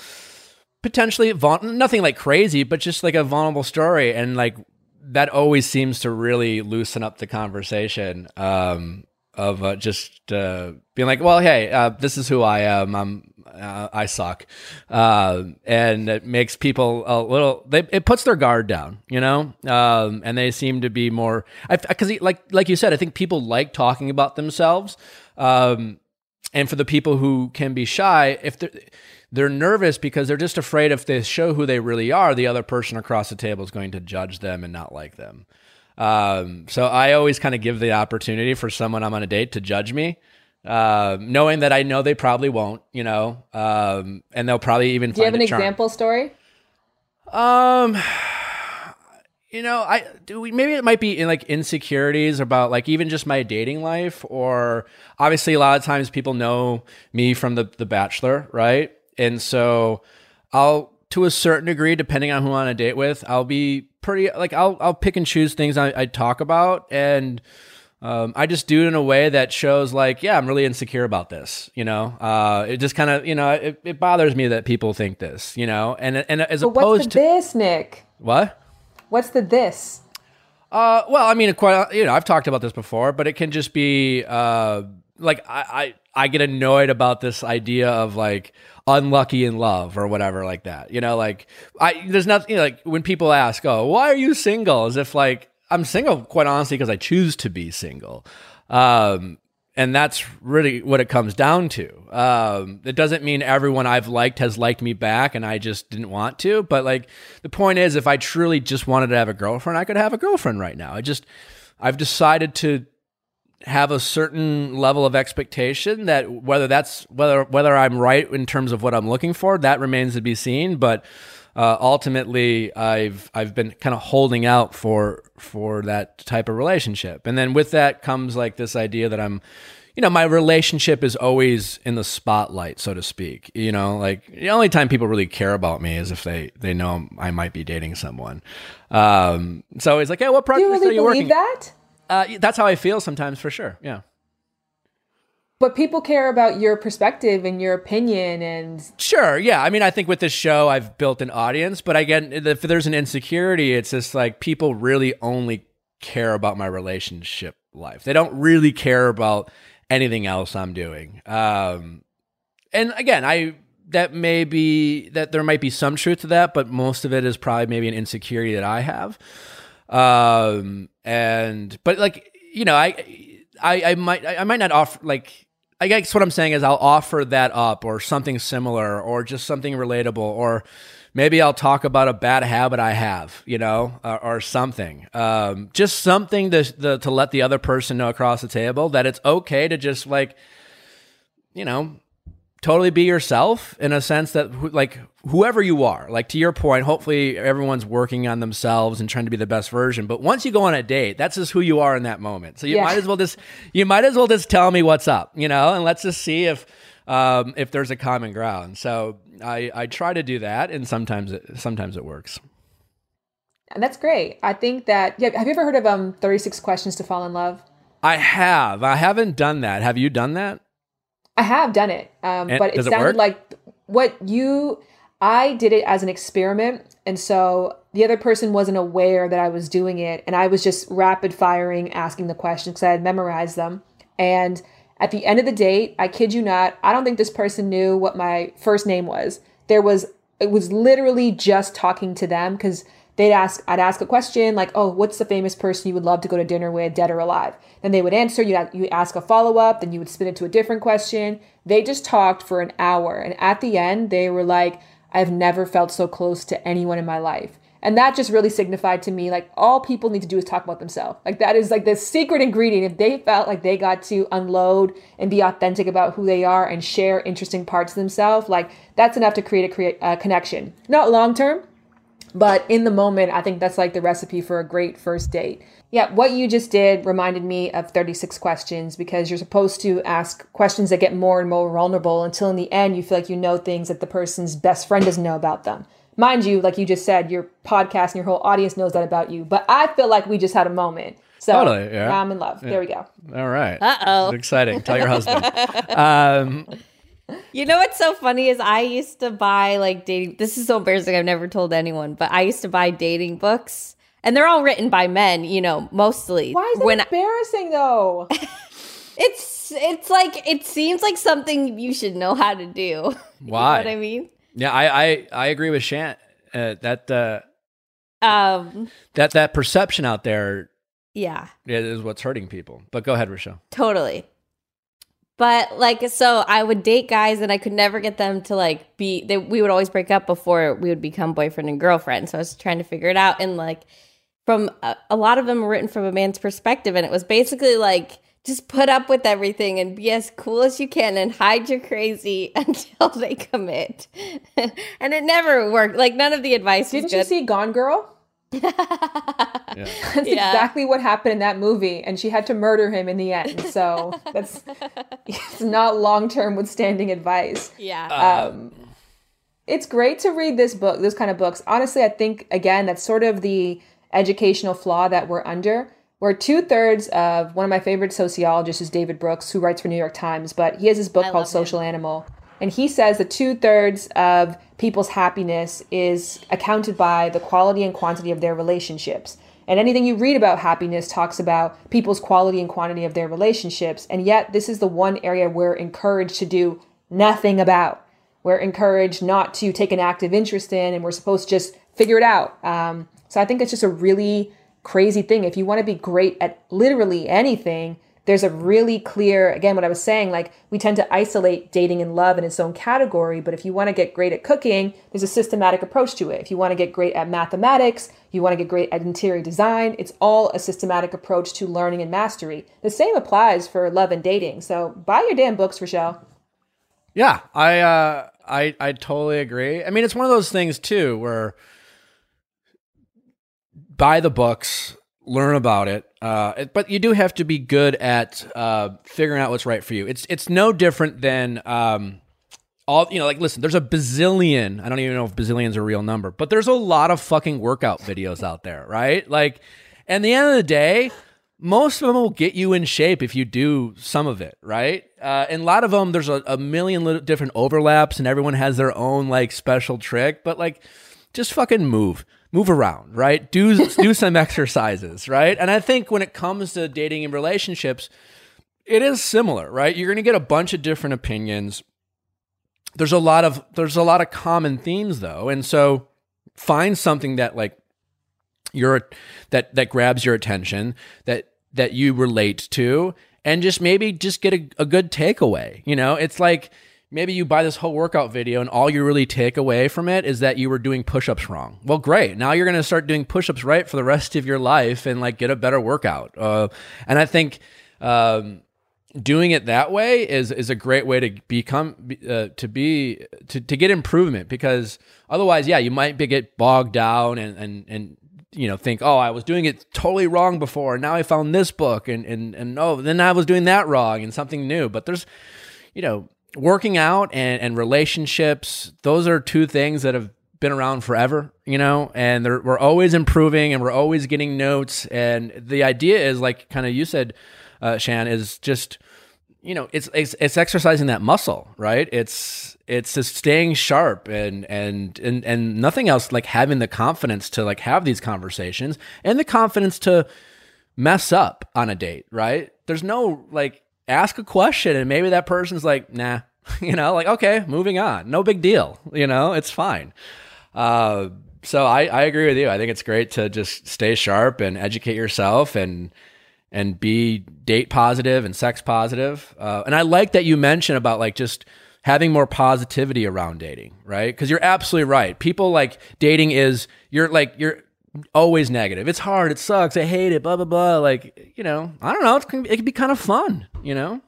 potentially vul- nothing like crazy, but just like a vulnerable story and like that always seems to really loosen up the conversation um, of uh, just uh, being like, well, hey, uh, this is who I am. I'm, uh, I suck, uh, and it makes people a little. They, it puts their guard down, you know, um, and they seem to be more. Because, like, like you said, I think people like talking about themselves. Um, and for the people who can be shy, if they're they're nervous because they're just afraid if they show who they really are, the other person across the table is going to judge them and not like them. Um, so I always kind of give the opportunity for someone I'm on a date to judge me, uh, knowing that I know they probably won't, you know, um, and they'll probably even. Do you have an example story? Um, you know, I do. We, maybe it might be in like insecurities about like even just my dating life, or obviously a lot of times people know me from the the Bachelor, right? And so I'll to a certain degree, depending on who I'm on a date with, I'll be pretty like I'll I'll pick and choose things I, I talk about and. um, I just do it in a way that shows like, yeah, I'm really insecure about this. You know, uh, it just kind of, you know, it, it bothers me that people think this. You know, and and as But what's opposed the to this, Nick? what? What's the this? Uh, well, I mean, quite you know, I've talked about this before, but it can just be uh, like I, I I get annoyed about this idea of like unlucky in love or whatever like that. You know, like I there's nothing you know, like when people ask, "Oh, why are you single?" as if like I'm single quite honestly because I choose to be single. Um, and that's really what it comes down to. Um, it doesn't mean everyone I've liked has liked me back and I just didn't want to. But like the point is, if I truly just wanted to have a girlfriend, I could have a girlfriend right now. I just, I've decided to have a certain level of expectation that whether that's whether whether I'm right in terms of what I'm looking for, that remains to be seen. But uh, ultimately, I've I've been kind of holding out for for that type of relationship, and then with that comes like this idea that I'm, you know, my relationship is always in the spotlight, so to speak. You know, like the only time people really care about me is if they they know I might be dating someone. Um, so it's like, hey, what Do project you are really you believe working? that? Uh, that's how I feel sometimes, for sure. Yeah. But people care about your perspective and your opinion and Sure, yeah. I mean, I think with this show, I've built an audience, but again, if there's an insecurity, it's just like people really only care about my relationship life. They don't really care about anything else I'm doing. Um, and again, I that may be that there might be some truth to that, but most of it is probably maybe an insecurity that I have. Um, and but like you know, I I, I might I might not offer like I guess what I'm saying is I'll offer that up or something similar or just something relatable or maybe I'll talk about a bad habit I have, you know, or, or something. Um, just something to, the, to let the other person know across the table that it's okay to just like, you know, totally be yourself in a sense that like whoever you are like to your point hopefully everyone's working on themselves and trying to be the best version but once you go on a date that's just who you are in that moment so you Yeah. might as well just you might as well just tell me what's up you know and let's just see if um, if there's a common ground so i i try to do that and sometimes it sometimes it works and that's great. I think that yeah, have you ever heard of um 36 questions to fall in love? i have i haven't done that have you done that I have done it, um, And but it sounded like what you. I did it as an experiment, and so the other person wasn't aware that I was doing it, and I was just rapid firing, asking the questions because I had memorized them. And at the end of the date, I kid you not, I don't think this person knew what my first name was. There was it was literally just talking to them because they'd ask I'd ask a question like, "Oh, what's the famous person you would love to go to dinner with, dead or alive?" Then they would answer. You you ask a follow up. Then you would spin it to a different question. They just talked for an hour, and at the end, they were like, "I've never felt so close to anyone in my life." And that just really signified to me like all people need to do is talk about themselves. Like that is like the secret ingredient. If they felt like they got to unload and be authentic about who they are and share interesting parts of themselves, like that's enough to create a create a connection. Not long term, but in the moment, I think that's like the recipe for a great first date. Yeah, what you just did reminded me of 36 questions because you're supposed to ask questions that get more and more vulnerable until in the end you feel like you know things that the person's best friend doesn't know about them. Mind you, like you just said, your podcast and your whole audience knows that about you. But I feel like we just had a moment. So Totally, yeah. I'm in love. There we go. all right Uh-oh. Exciting tell your husband um You know what's so funny is I used to buy like dating. This is so embarrassing. I've never told anyone, but I used to buy dating books, and they're all written by men. You know, mostly. Why is it when embarrassing though? it's it's like it seems like something you should know how to do. Why? you know what I mean? yeah i i, I agree with Shan uh, that uh Um. that that perception out there Yeah Yeah. is what's hurting people. But go ahead, Rochelle. Totally. But like so I would date guys and I could never get them to like be they we would always break up before we would become boyfriend and girlfriend. So I was trying to figure it out and like from a, a lot of them were written from a man's perspective and it was basically like just put up with everything and be as cool as you can and hide your crazy until they commit. and it never worked. Like none of the advice Didn't you see Gone Girl? Yeah. That's Yeah. exactly what happened in that movie, and she had to murder him in the end. So that's it's not long term withstanding advice. yeah. Um, it's great to read this book, this kind of books. Honestly, I think again that's sort of the educational flaw that we're under. where two thirds of one of my favorite sociologists is David Brooks, who writes for New York Times, but he has his book I called love him. Social Animal. And he says that two thirds of people's happiness is accounted by the quality and quantity of their relationships. And anything you read about happiness talks about people's quality and quantity of their relationships. And yet, this is the one area we're encouraged to do nothing about. We're encouraged not to take an active interest in, and we're supposed to just figure it out. Um, so I think it's just a really crazy thing. If you want to be great at literally anything, there's a really clear, again, what I was saying, like we tend to isolate dating and love in its own category. But if you want to get great at cooking, there's a systematic approach to it. If you want to get great at mathematics, you want to get great at interior design, it's all a systematic approach to learning and mastery. The same applies for love and dating. So buy your damn books, Rochelle. Yeah, I uh I I totally agree. I mean, it's one of those things too where buy the books, learn about it. Uh, but you do have to be good at uh, figuring out what's right for you. It's it's no different than um, all you know. Like, listen, there's a bazillion. I don't even know if bazillion's a real number, but there's a lot of fucking workout videos out there, right? Like, and the end of the day, most of them will get you in shape if you do some of it, right? Uh, and a lot of them, there's a, a million different overlaps, and everyone has their own like special trick. But like, just fucking move, move around, right? Do do some exercises, right? And I think when it comes to dating and relationships, it is similar, right? You're gonna get a bunch of different opinions. There's a lot of there's a lot of common themes though, and so find something that like your that that grabs your attention that that you relate to and just maybe just get a, a good takeaway you know it's like maybe you buy this whole workout video and all you really take away from it is that you were doing push-ups wrong. Well great. Now you're going to start doing push-ups right for the rest of your life and like get a better workout. Uh, and i think um, doing it that way is is a great way to become uh, to be to, to get improvement because otherwise yeah you might be, get bogged down and and and you know think oh i was doing it totally wrong before. And now i found this book and and and oh then i was doing that wrong and something new. But there's you know working out and and relationships those are two things that have been around forever you know and we're always improving and we're always getting notes. And the idea is like kind of you said uh, shan is just you know it's, it's it's exercising that muscle right? It's it's just staying sharp and and and and nothing else like having the confidence to like have these conversations and the confidence to mess up on a date right? There's no like ask a question and maybe that person's like nah you know like okay moving on no big deal you know it's fine uh so I, I agree with you. I think it's great to just stay sharp and educate yourself and and be date positive and sex positive. Uh, and I like that you mentioned about like just having more positivity around dating, right? Because you're absolutely right. People like dating is you're like you're always negative. It's hard. It sucks. I hate it. Blah blah blah. Like you know, I don't know. It can be kind of fun. You know.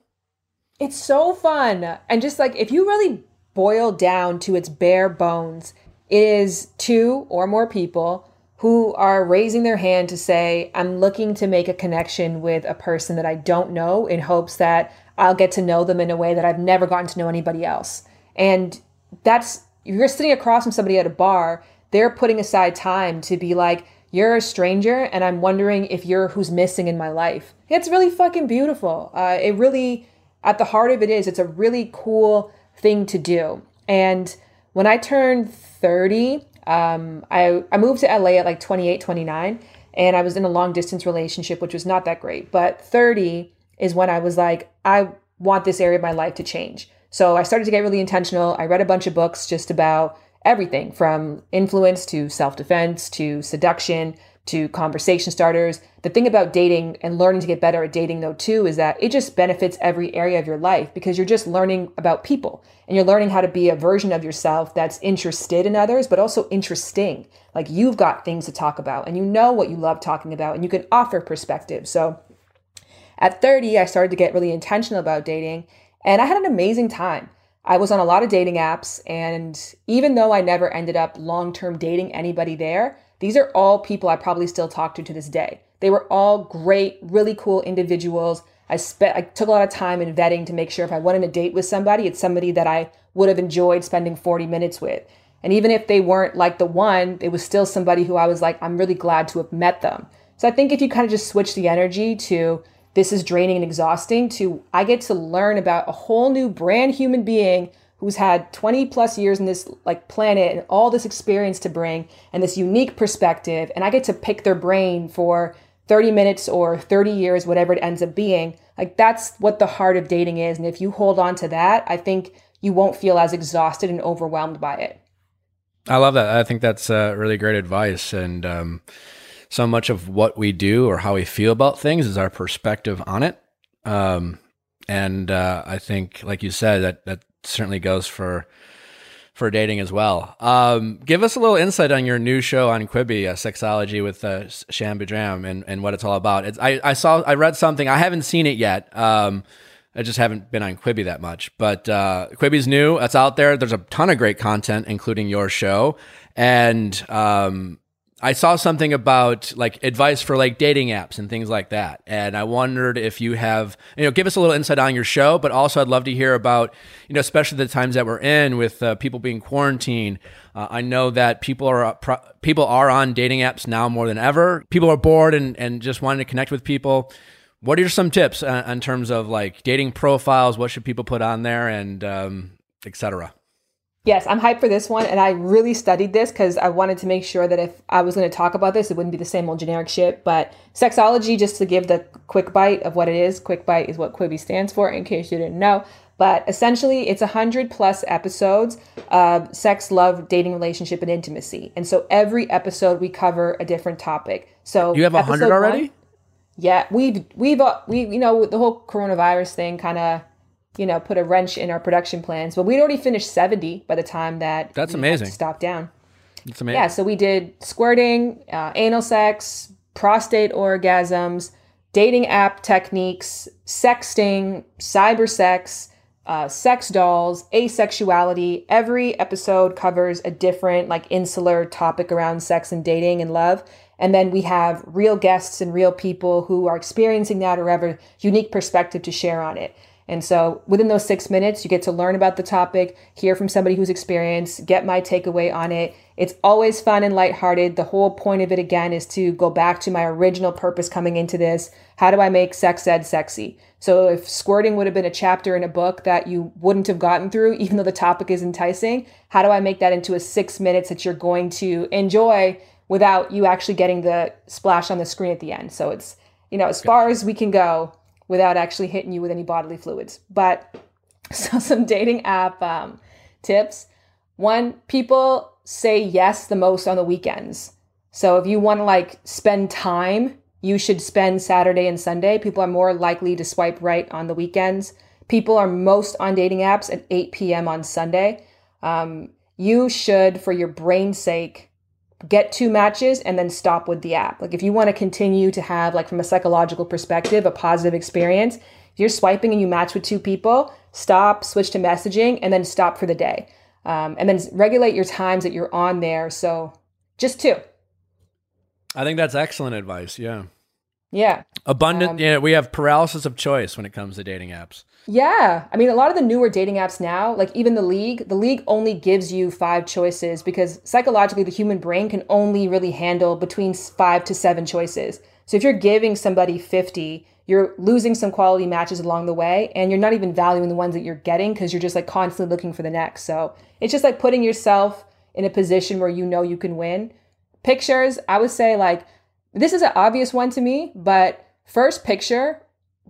It's so fun. And just like if you really boil down to its bare bones, it is two or more people who are raising their hand to say, I'm looking to make a connection with a person that I don't know in hopes that I'll get to know them in a way that I've never gotten to know anybody else. And that's, you're sitting across from somebody at a bar, they're putting aside time to be like, you're a stranger and I'm wondering if you're who's missing in my life. It's really fucking beautiful. Uh, it really, at the heart of it is, it's a really cool thing to do. And when I turned 30, um, I, I moved to LA at like 28, 29, and I was in a long distance relationship, which was not that great. But 30 is when I was like, I want this area of my life to change. So I started to get really intentional. I read a bunch of books just about everything from influence to self defense to seduction to conversation starters. The thing about dating and learning to get better at dating, though, too, is that it just benefits every area of your life because you're just learning about people and you're learning how to be a version of yourself that's interested in others, but also interesting. Like you've got things to talk about and you know what you love talking about and you can offer perspective. So at 30, I started to get really intentional about dating and I had an amazing time. I was on a lot of dating apps, and even though I never ended up long term dating anybody there, these are all people I probably still talk to to this day. They were all great, really cool individuals. I spent I took a lot of time in vetting to make sure if I went on a date with somebody, it's somebody that I would have enjoyed spending 40 minutes with. And even if they weren't like the one, it was still somebody who I was like, I'm really glad to have met them. So I think if you kind of just switch the energy to this is draining and exhausting to I get to learn about a whole new brand human being who's had 20 plus years in this like planet and all this experience to bring and this unique perspective and I get to pick their brain for 30 minutes or 30 years whatever it ends up being like that's what the heart of dating is and if you hold on to that I think you won't feel as exhausted and overwhelmed by it. I love that. I think that's uh, really great advice and um so much of what we do or how we feel about things is our perspective on it. Um, and uh, I think, like you said, that that certainly goes for for dating as well. Um, give us a little insight on your new show on Quibi, uh, Sexology with uh, Shan Boodram, and, and what it's all about. It's, I, I saw, I read something. I haven't seen it yet. Um, I just haven't been on Quibi that much. But uh, Quibi's new. It's out there. There's a ton of great content, including your show. And um, I saw something about like advice for like dating apps and things like that. And I wondered if you have, you know, give us a little insight on your show, but also I'd love to hear about, you know, especially the times that we're in with uh, people being quarantined. Uh, I know that people are uh, pro- people are on dating apps now more than ever. People are bored and, and just wanting to connect with people. What are some tips uh, in terms of like dating profiles? What should people put on there and um, etc. Yes, I'm hyped for this one. And I really studied this because I wanted to make sure that if I was going to talk about this, it wouldn't be the same old generic shit. But sexology, just to give the quick bite of what it is, quick bite is what Quibi stands for, in case you didn't know. But essentially, it's 100 plus episodes of sex, love, dating, relationship, and intimacy. And so every episode we cover a different topic. So you have 100 already? One, yeah, we've, we've, uh, we, you know, the whole coronavirus thing kind of you know, put a wrench in our production plans. But we'd already finished 70 by the time that that's amazing. Stop down. That's amazing. Yeah, so we did squirting, uh, anal sex, prostate orgasms, dating app techniques, sexting, cyber sex, uh, sex dolls, asexuality. Every episode covers a different, like, insular topic around sex and dating and love. And then we have real guests and real people who are experiencing that or have a unique perspective to share on it. And so within those six minutes, you get to learn about the topic, hear from somebody who's experienced, get my takeaway on it. It's always fun and lighthearted. The whole point of it, again, is to go back to my original purpose coming into this. How do I make sex ed sexy? So if squirting would have been a chapter in a book that you wouldn't have gotten through, even though the topic is enticing, how do I make that into a six minutes that you're going to enjoy without you actually getting the splash on the screen at the end? So it's, you know, as far as we can go without actually hitting you with any bodily fluids. But so some dating app um, tips. One, people say yes the most on the weekends. So if you want to like spend time, you should spend Saturday and Sunday. People are more likely to swipe right on the weekends. People are most on dating apps at 8 p.m. on Sunday. Um, you should, for your brain's sake, get two matches and then stop with the app. Like if you want to continue to have like from a psychological perspective a positive experience, if you're swiping and you match with two people, stop, switch to messaging, and then stop for the day. Um, and then regulate your times that you're on there. So just two. I think that's excellent advice. Yeah. Yeah. Abundant. Um, yeah. We have paralysis of choice when it comes to dating apps. Yeah. I mean, a lot of the newer dating apps now, like even the league, the league only gives you five choices because psychologically, the human brain can only really handle between five to seven choices. So if you're giving somebody 50, you're losing some quality matches along the way and you're not even valuing the ones that you're getting because you're just like constantly looking for the next. So it's just like putting yourself in a position where you know you can win. Pictures, I would say like this is an obvious one to me, but first picture,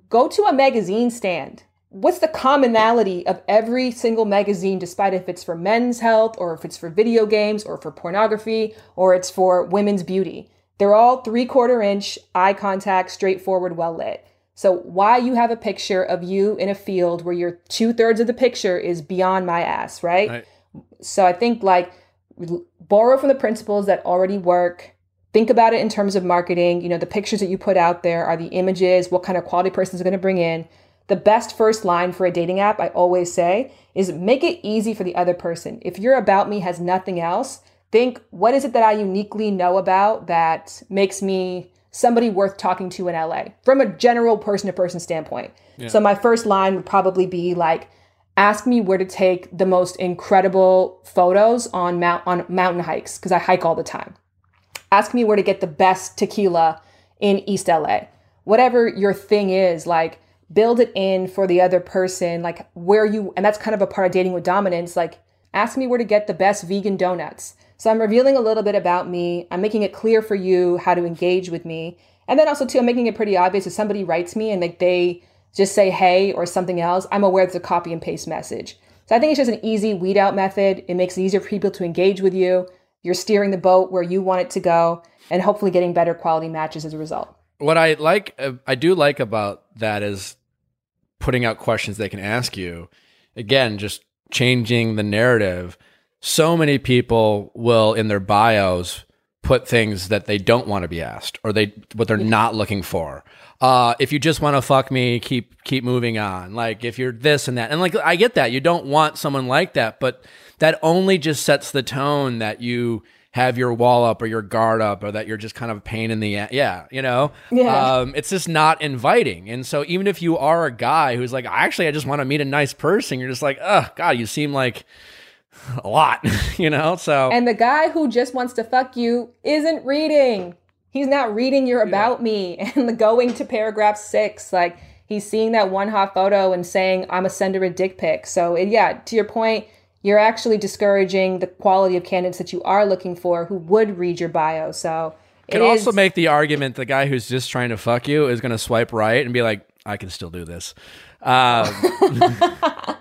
go to a magazine stand what's the commonality of every single magazine, despite if it's for men's health or if it's for video games or for pornography or it's for women's beauty? They're all three quarter inch, eye contact, straightforward, well lit. So, why you have a picture of you in a field where your two thirds of the picture is beyond my ass, right? right? So, I think like borrow from the principles that already work. Think about it in terms of marketing. You know, the pictures that you put out there are the images, what kind of quality person is going to bring in the best first line for a dating app, I always say, is make it easy for the other person. If your about me has nothing else, think what is it that I uniquely know about that makes me somebody worth talking to in LA from a general person to person standpoint. Yeah. So my first line would probably be like, ask me where to take the most incredible photos on mount on mountain hikes because I hike all the time. Ask me where to get the best tequila in East LA. Whatever your thing is, like build it in for the other person, like where you, and that's kind of a part of dating with dominance. Like, ask me where to get the best vegan donuts. So I'm revealing a little bit about me. I'm making it clear for you how to engage with me. And then also, too, I'm making it pretty obvious if somebody writes me and like they just say hey or something else, I'm aware it's a copy and paste message. So I think it's just an easy weed out method. It makes it easier for people to engage with you. You're steering the boat where you want it to go and hopefully getting better quality matches as a result. What I like, uh, I do like about that is putting out questions they can ask you. Again, just changing the narrative. So many people will in their bios put things that they don't want to be asked or they what they're not looking for. Uh, if you just want to fuck me, keep keep moving on. Like if you're this and that, and like I get that you don't want someone like that, but that only just sets the tone that you have your wall up or your guard up or that you're just kind of a pain in the ass yeah you know? Yeah. Um, it's just not inviting. And so even if you are a guy who's like actually i just want to meet a nice person you're just like oh god you seem like a lot you know? So and the guy who just wants to fuck you isn't reading. He's not reading your about yeah. me and the going to paragraph six. Like he's seeing that one hot photo and saying i'm a sender a dick pic so yeah to your point you're actually discouraging the quality of candidates that you are looking for who would read your bio. So it can also make the argument the guy who's just trying to fuck you is going to swipe right and be like, I can still do this. Um,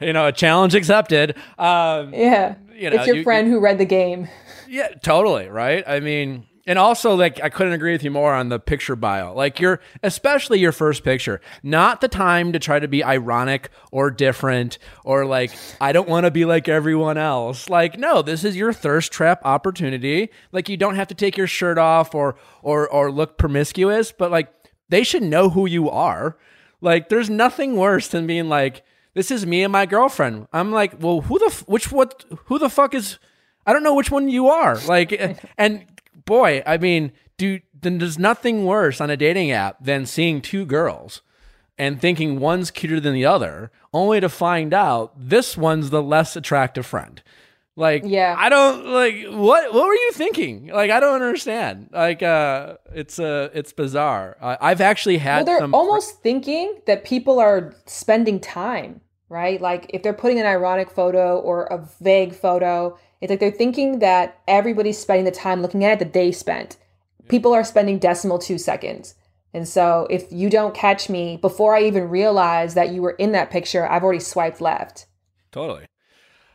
you know, a challenge accepted. Um, yeah. You know, it's your you, friend who read the game. Yeah, totally. Right. I mean, and also like I couldn't agree with you more on the picture bio. Like your especially your first picture, not the time to try to be ironic or different or like I don't want to be like everyone else. Like no, this is your thirst trap opportunity. Like you don't have to take your shirt off or or or look promiscuous, but like they should know who you are. Like there's nothing worse than being like this is me and my girlfriend. I'm like, "Well, who the f- which what who the fuck is I don't know which one you are. Like, and boy, I mean, do then there's nothing worse on a dating app than seeing two girls and thinking one's cuter than the other, only to find out this one's the less attractive friend. Like, yeah, I don't like what. What were you thinking? Like, I don't understand. Like, uh, it's uh, it's bizarre. Uh, I've actually had. Well, they're almost fr- thinking that people are spending time, right? Like, if they're putting an ironic photo or a vague photo, it's like they're thinking that everybody's spending the time looking at it that they spent. People are spending decimal two seconds. And so if you don't catch me before I even realize that you were in that picture, I've already swiped left. Totally.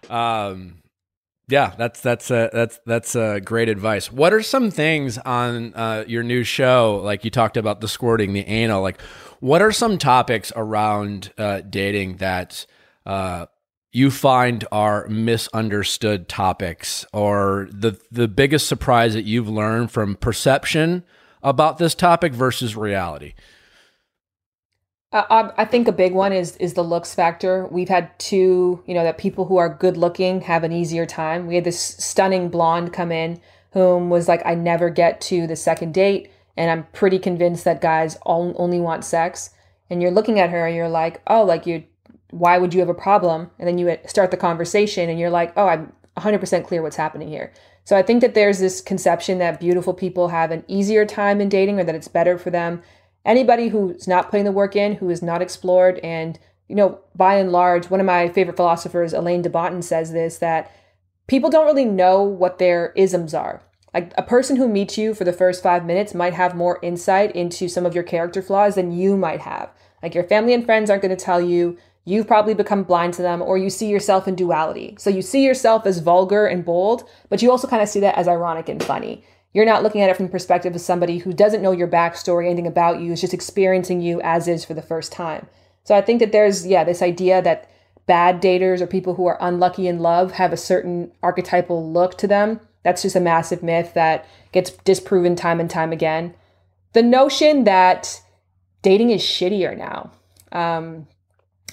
Um, yeah, that's that's uh, that's that's uh, great advice. What are some things on uh, your new show? Like you talked about the squirting, the anal. Like, what are some topics around uh, dating that uh, you find are misunderstood topics or the the biggest surprise that you've learned from perception about this topic versus reality? Uh, I think a big one is is the looks factor. We've had two, you know, that people who are good looking have an easier time. We had this stunning blonde come in whom was like, I never get to the second date, and I'm pretty convinced that guys all, only want sex. And you're looking at her and you're like, oh, like you why would you have a problem? And then you start the conversation and you're like, oh, I'm 100% clear what's happening here. So I think that there's this conception that beautiful people have an easier time in dating or that it's better for them. Anybody who's not putting the work in, who is not explored, and, you know, by and large, one of my favorite philosophers, Alain de Botton, says this that people don't really know what their isms are. Like a person who meets you for the first five minutes might have more insight into some of your character flaws than you might have. Like your family and friends aren't going to tell you you've probably become blind to them or you see yourself in duality. So you see yourself as vulgar and bold, but you also kind of see that as ironic and funny. You're not looking at it from the perspective of somebody who doesn't know your backstory, anything about you, is just experiencing you as is for the first time. So I think that there's, yeah, this idea that bad daters or people who are unlucky in love have a certain archetypal look to them. That's just a massive myth that gets disproven time and time again. The notion that dating is shittier now. Um,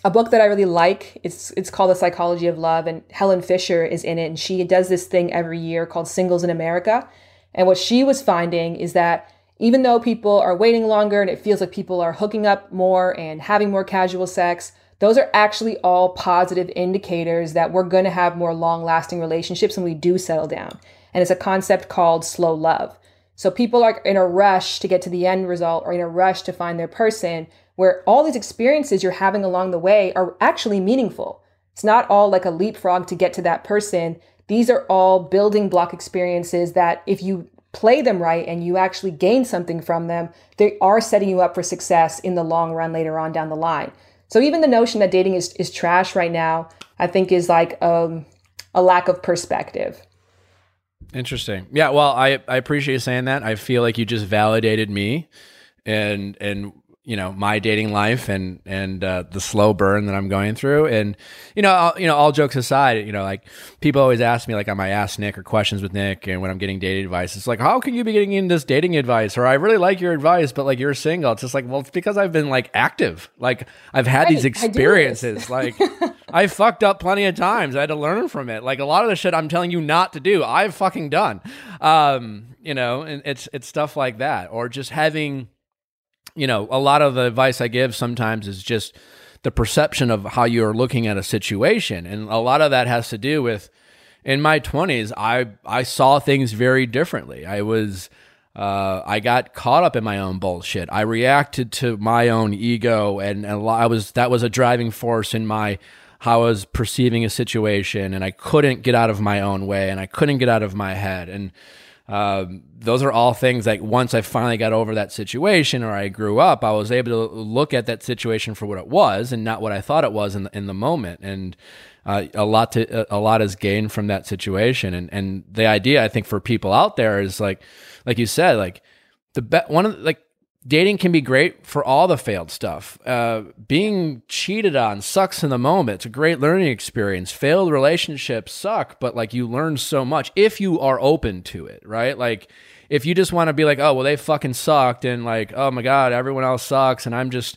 a book that I really like. It's it's called The Psychology of Love, and Helen Fisher is in it, and she does this thing every year called Singles in America. And what she was finding is that even though people are waiting longer and it feels like people are hooking up more and having more casual sex, those are actually all positive indicators that we're going to have more long lasting relationships when we do settle down. And it's a concept called slow love. So people are in a rush to get to the end result or in a rush to find their person, where all these experiences you're having along the way are actually meaningful. It's not all like a leapfrog to get to that person. These are all building block experiences that if you play them right and you actually gain something from them, they are setting you up for success in the long run later on down the line. So even the notion that dating is, is trash right now, I think is like um, a lack of perspective. Interesting. Yeah. Well, I, I appreciate you saying that. I feel like you just validated me and, and you know my dating life and and uh, the slow burn that I'm going through. And you know all, you know all jokes aside you know like people always ask me like on my ask Nick or questions with Nick and when I'm getting dating advice it's like how can you be getting in this dating advice? Or I really like your advice but like you're single. It's just like well it's because I've been like active. Like I've had these experiences. Like I fucked up plenty of times. I had to learn from it. Like a lot of the shit I'm telling you not to do I've fucking done. Um you know and it's it's stuff like that. Or just having you know, a lot of the advice I give sometimes is just the perception of how you're looking at a situation. And a lot of that has to do with in my 20s, I I saw things very differently. I was uh, I got caught up in my own bullshit. I reacted to my own ego, and, and I was that was a driving force in my how I was perceiving a situation, and I couldn't get out of my own way, and I couldn't get out of my head, and um, those are all things like once I finally got over that situation or I grew up, I was able to look at that situation for what it was and not what I thought it was in the, in the moment. And uh, a lot to a lot is gained from that situation. And and the idea I think for people out there is like like you said, like the be- one of the, like dating can be great for all the failed stuff. Uh, being cheated on sucks in the moment. It's a great learning experience. Failed relationships suck, but like you learn so much if you are open to it, right? Like if you just want to be like, oh, well, they fucking sucked, and like, oh my God, everyone else sucks, and I'm just,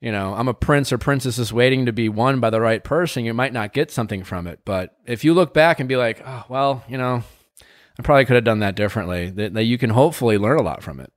you know, I'm a prince or princess is waiting to be won by the right person, you might not get something from it. But if you look back and be like, oh, well, you know, I probably could have done that differently, that, that you can hopefully learn a lot from it.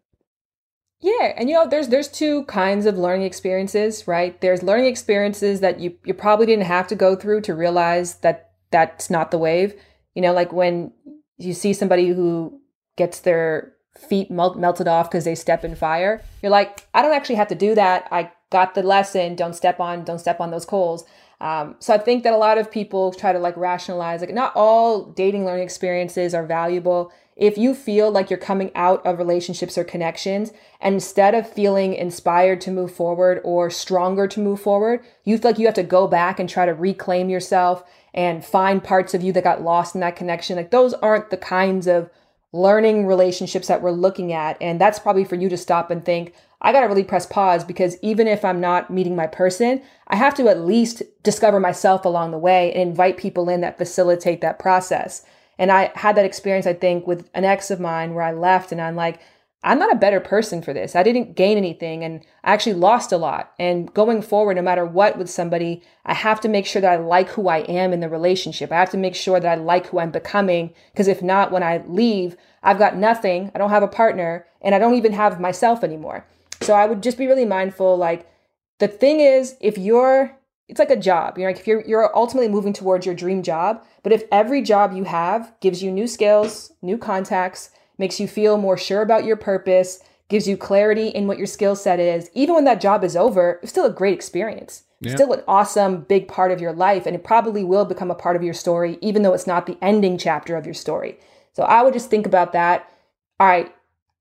Yeah, and you know, there's there's two kinds of learning experiences, right? There's learning experiences that you you probably didn't have to go through to realize that that's not the wave. You know, like when you see somebody who gets their feet melt, melted off because they step in fire, you're like, I don't actually have to do that. I got the lesson. Don't step on don't step on those coals. Um, so I think that a lot of people try to like rationalize like not all dating learning experiences are valuable if you feel like you're coming out of relationships or connections, and instead of feeling inspired to move forward or stronger to move forward, you feel like you have to go back and try to reclaim yourself and find parts of you that got lost in that connection. Like those aren't the kinds of learning relationships that we're looking at. And that's probably for you to stop and think, I got to really press pause because even if I'm not meeting my person, I have to at least discover myself along the way and invite people in that facilitate that process. And I had that experience, I think, with an ex of mine where I left and I'm like, I'm not a better person for this. I didn't gain anything and I actually lost a lot. And going forward, no matter what with somebody, I have to make sure that I like who I am in the relationship. I have to make sure that I like who I'm becoming. Because if not, when I leave, I've got nothing. I don't have a partner and I don't even have myself anymore. So I would just be really mindful. Like the thing is, if you're it's like a job. You're like if you're you're ultimately moving towards your dream job, but if every job you have gives you new skills, new contacts, makes you feel more sure about your purpose, gives you clarity in what your skill set is, even when that job is over, it's still a great experience. Yeah. Still an awesome big part of your life and it probably will become a part of your story even though it's not the ending chapter of your story. So I would just think about that. All right,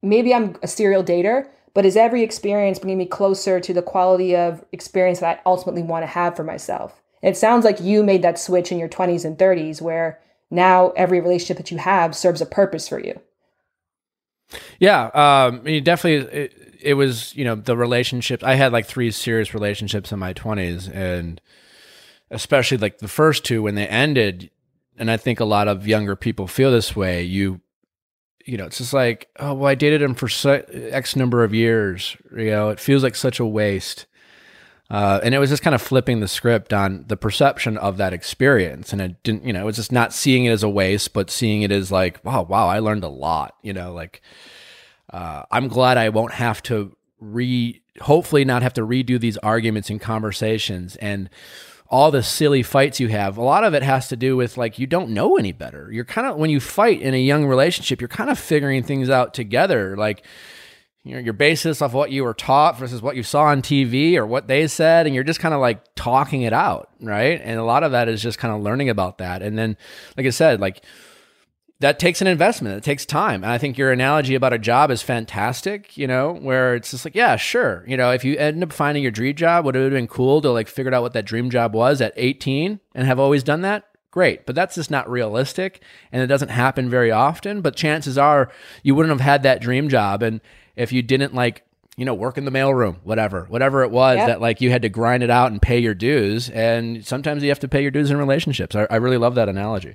maybe I'm a serial dater, but is every experience bringing me closer to the quality of experience that I ultimately want to have for myself? And it sounds like you made that switch in your 20s and 30s where now every relationship that you have serves a purpose for you. Yeah, um, I mean, definitely, it, it was you know the relationships. I had like three serious relationships in my twenties, and especially like the first two when they ended. And I think a lot of younger people feel this way. You you know, it's just like, oh, well, I dated him for X number of years. You know, it feels like such a waste. Uh, and it was just kind of flipping the script on the perception of that experience. And it didn't, you know, it was just not seeing it as a waste, but seeing it as like, wow, wow, I learned a lot. You know, like, uh, I'm glad I won't have to re, hopefully not have to redo these arguments and conversations. And all the silly fights you have, a lot of it has to do with like you don't know any better. You're kind of when you fight in a young relationship, you're kind of figuring things out together. Like you know, your basis of what you were taught versus what you saw on TV or what they said, and you're just kind of like talking it out, right? And a lot of that is just kind of learning about that. And then, like I said, like that takes an investment. It takes time. And I think your analogy about a job is fantastic, you know, where it's just like, yeah, sure. You know, if you end up finding your dream job, would it have been cool to like figure out what that dream job was at 18 and have always done that? Great. But that's just not realistic and it doesn't happen very often. But chances are you wouldn't have had that dream job. And if you didn't like, you know, work in the mailroom, whatever, whatever it was Yep. that like you had to grind it out and pay your dues. And sometimes you have to pay your dues in relationships. I, I really love that analogy.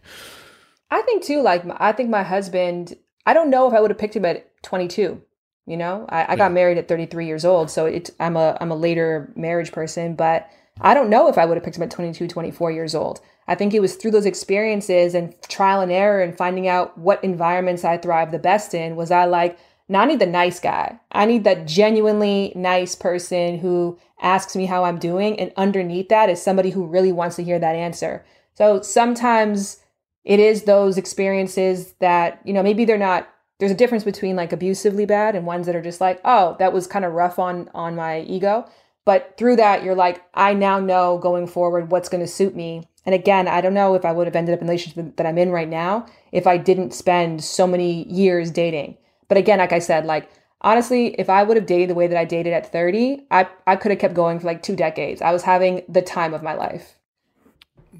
I think too, like I think my husband, I don't know if I would have picked him at 22. You know, I, I Yeah. got married at 33 years old, so it, I'm a I'm a later marriage person, but I don't know if I would have picked him at 22, 24 years old. I think it was through those experiences and trial and error and finding out what environments I thrive the best in. Was I like, now I need the nice guy. I need that genuinely nice person who asks me how I'm doing, and underneath that is somebody who really wants to hear that answer. So sometimes it is those experiences that you know maybe they're not there's a difference between like abusively bad and ones that are just like oh that was kind of rough on on my ego. But through that you're like i now know going forward what's going to suit me. And again i don't know if i would have ended up in the relationship that i'm in right now if i didn't spend so many years dating. But again like i said like honestly if i would have dated the way that i dated at 30 i i could have kept going for like two decades. I was having the time of my life.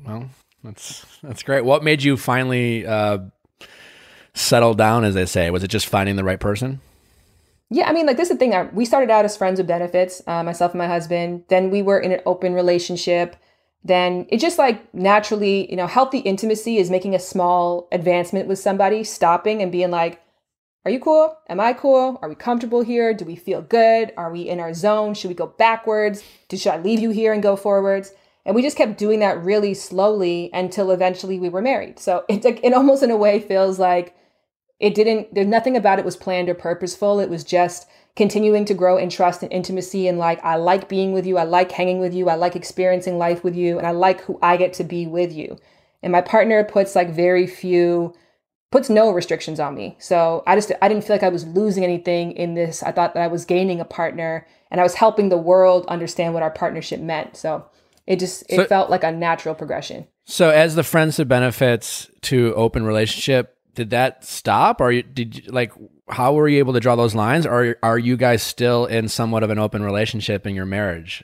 Well, that's that's great. What made you finally uh, settle down, as they say? Was it just finding the right person? Yeah, I mean, like this is the thing. We started out as friends with benefits, uh, myself and my husband. Then we were in an open relationship. Then it just like naturally, you know, healthy intimacy is making a small advancement with somebody, stopping and being like, "Are you cool? Am I cool? Are we comfortable here? Do we feel good? Are we in our zone? Should we go backwards? Should I leave you here and go forwards?" And we just kept doing that really slowly until eventually we were married. So it it almost in a way feels like it didn't there's nothing about it was planned or purposeful. It was just continuing to grow in trust and intimacy and like i like being with you. I like hanging with you. I like experiencing life with you. And i like who i get to be with you. And my partner puts like very few puts no restrictions on me. So i just i didn't feel like i was losing anything in this. I thought that i was gaining a partner and i was helping the world understand what our partnership meant. So it just it So- felt like a natural progression So, as the friends to benefits to open relationship, did that stop, or you, did you, like how were you able to draw those lines? Or are you guys still in somewhat of an open relationship in your marriage?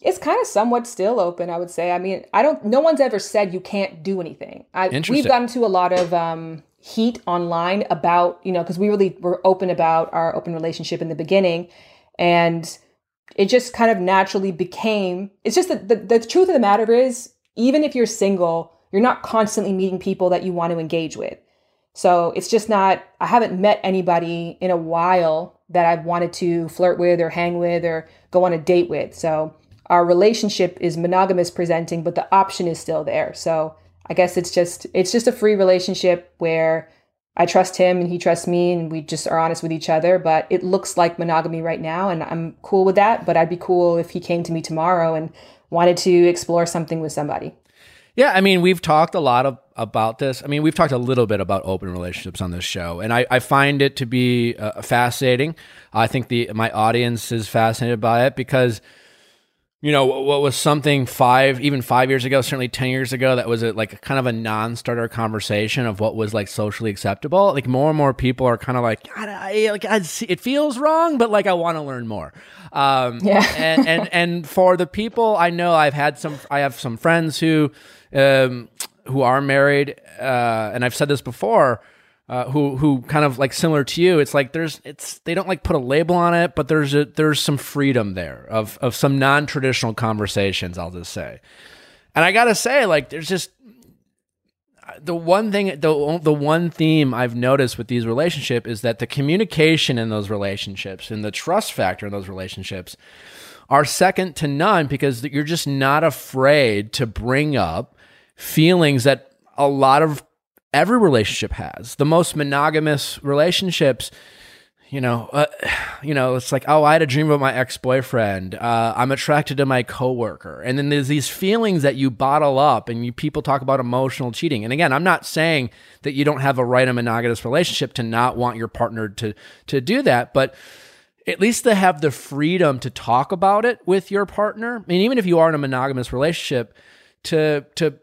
It's kind of somewhat still open, I would say. I mean, I don't. No one's ever said you can't do anything. I, Interesting. we've gotten to a lot of um, heat online about you know because we really were open about our open relationship in the beginning, and it just kind of naturally became. It's just that the, the truth of the matter is, even if you're single, you're not constantly meeting people that you want to engage with. So it's just not, I haven't met anybody in a while that I've wanted to flirt with or hang with or go on a date with. So our relationship is monogamous presenting, but the option is still there. So I guess it's just, it's just a free relationship where I trust him and he trusts me and we just are honest with each other. But it looks like monogamy right now and I'm cool with that. But I'd be cool if he came to me tomorrow and wanted to explore something with somebody. Yeah, I mean, we've talked a lot of, about this. I mean, we've talked a little bit about open relationships on this show, and I, I find it to be uh, fascinating. I think the my audience is fascinated by it because, you know, what, was something five, even five years ago, certainly ten years ago, that was a, like kind of a non-starter conversation of what was like socially acceptable. Like more and more people are kind of like, God, I, like I, see- it feels wrong, but like I want to learn more. Um, Yeah. and and and for the people I know, I've had some. I have some friends who, um, who are married, uh, and I've said this before. Uh, who who kind of like similar to you? It's like there's it's they don't like put a label on it, but there's a there's some freedom there of of some non traditional conversations. I'll just say, and I gotta say, like there's just the one thing the the one theme I've noticed with these relationships is that the communication in those relationships and the trust factor in those relationships are second to none because you're just not afraid to bring up feelings that a lot of every relationship has. The most monogamous relationships you know, uh, you know, it's like, oh, I had a dream about my ex boyfriend. Uh, I'm attracted to my coworker, and then there's these feelings that you bottle up, and you people talk about emotional cheating. And again, I'm not saying that you don't have a right a monogamous relationship to not want your partner to to do that, but at least to have the freedom to talk about it with your partner. I mean, even if you are in a monogamous relationship, to to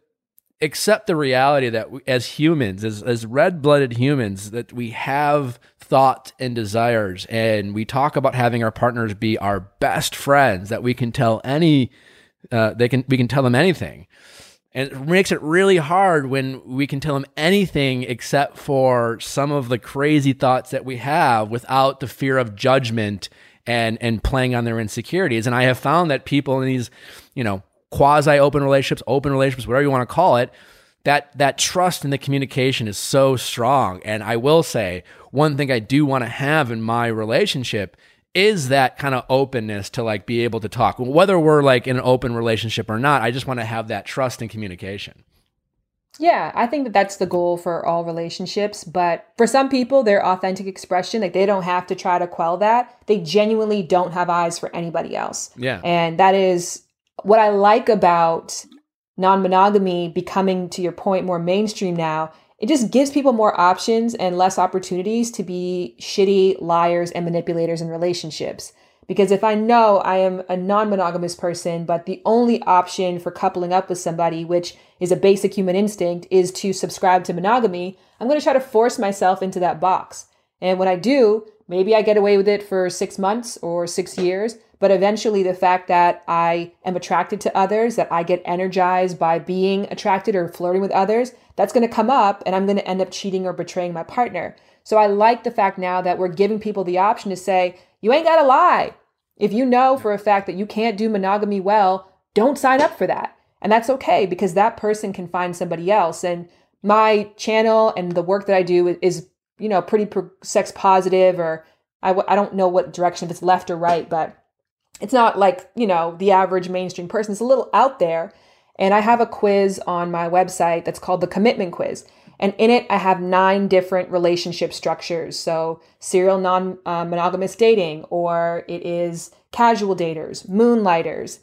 accept the reality that we, as humans, as as red blooded humans, that we have thoughts and desires, and we talk about having our partners be our best friends. That we can tell any, uh, they can we can tell them anything. And it makes it really hard when we can tell them anything except for some of the crazy thoughts that we have without the fear of judgment and and playing on their insecurities. And I have found that people in these, you know, quasi open relationships, open relationships, whatever you want to call it, that that trust in the communication is so strong. And I will say, one thing I do want to have in my relationship is that kind of openness to like be able to talk. Whether we're like in an open relationship or not, I just want to have that trust and communication. Yeah, I think that that's the goal for all relationships. But for some people, their authentic expression, like they don't have to try to quell that. They genuinely don't have eyes for anybody else. Yeah. And that is what I like about non monogamy becoming, to your point, more mainstream now, it just gives people more options and less opportunities to be shitty liars and manipulators in relationships. Because if I know I am a non monogamous person, but the only option for coupling up with somebody, which is a basic human instinct, is to subscribe to monogamy, I'm going to try to force myself into that box. And when I do, maybe I get away with it for six months or six years. But eventually, the fact that I am attracted to others, that I get energized by being attracted or flirting with others, that's going to come up and I'm going to end up cheating or betraying my partner. So I like the fact now that we're giving people the option to say, you ain't got to lie. If you know for a fact that you can't do monogamy well, don't sign up for that. And that's okay because that person can find somebody else. And my channel and the work that I do is, you know, pretty sex positive or I, I don't know what direction, if it's left or right, but it's not like, you know, the average mainstream person. It's a little out there. And I have a quiz on my website that's called the Commitment Quiz. And in it, I have nine different relationship structures. So, serial non uh, monogamous dating, or it is casual daters, moonlighters,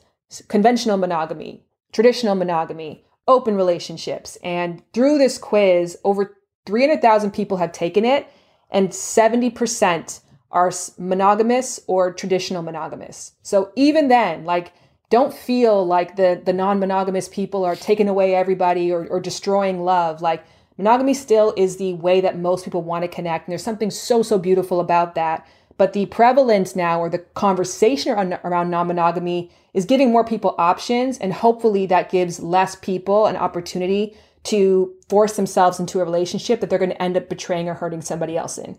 conventional monogamy, traditional monogamy, open relationships. And through this quiz, over 300,000 people have taken it, and 70% are monogamous or traditional monogamous. So even then, like, don't feel like the the non-monogamous people are taking away everybody or, or destroying love. Like monogamy still is the way that most people want to connect. And there's something so, so beautiful about that. But the prevalence now or the conversation around, around non-monogamy is giving more people options. And hopefully that gives less people an opportunity to force themselves into a relationship that they're going to end up betraying or hurting somebody else in.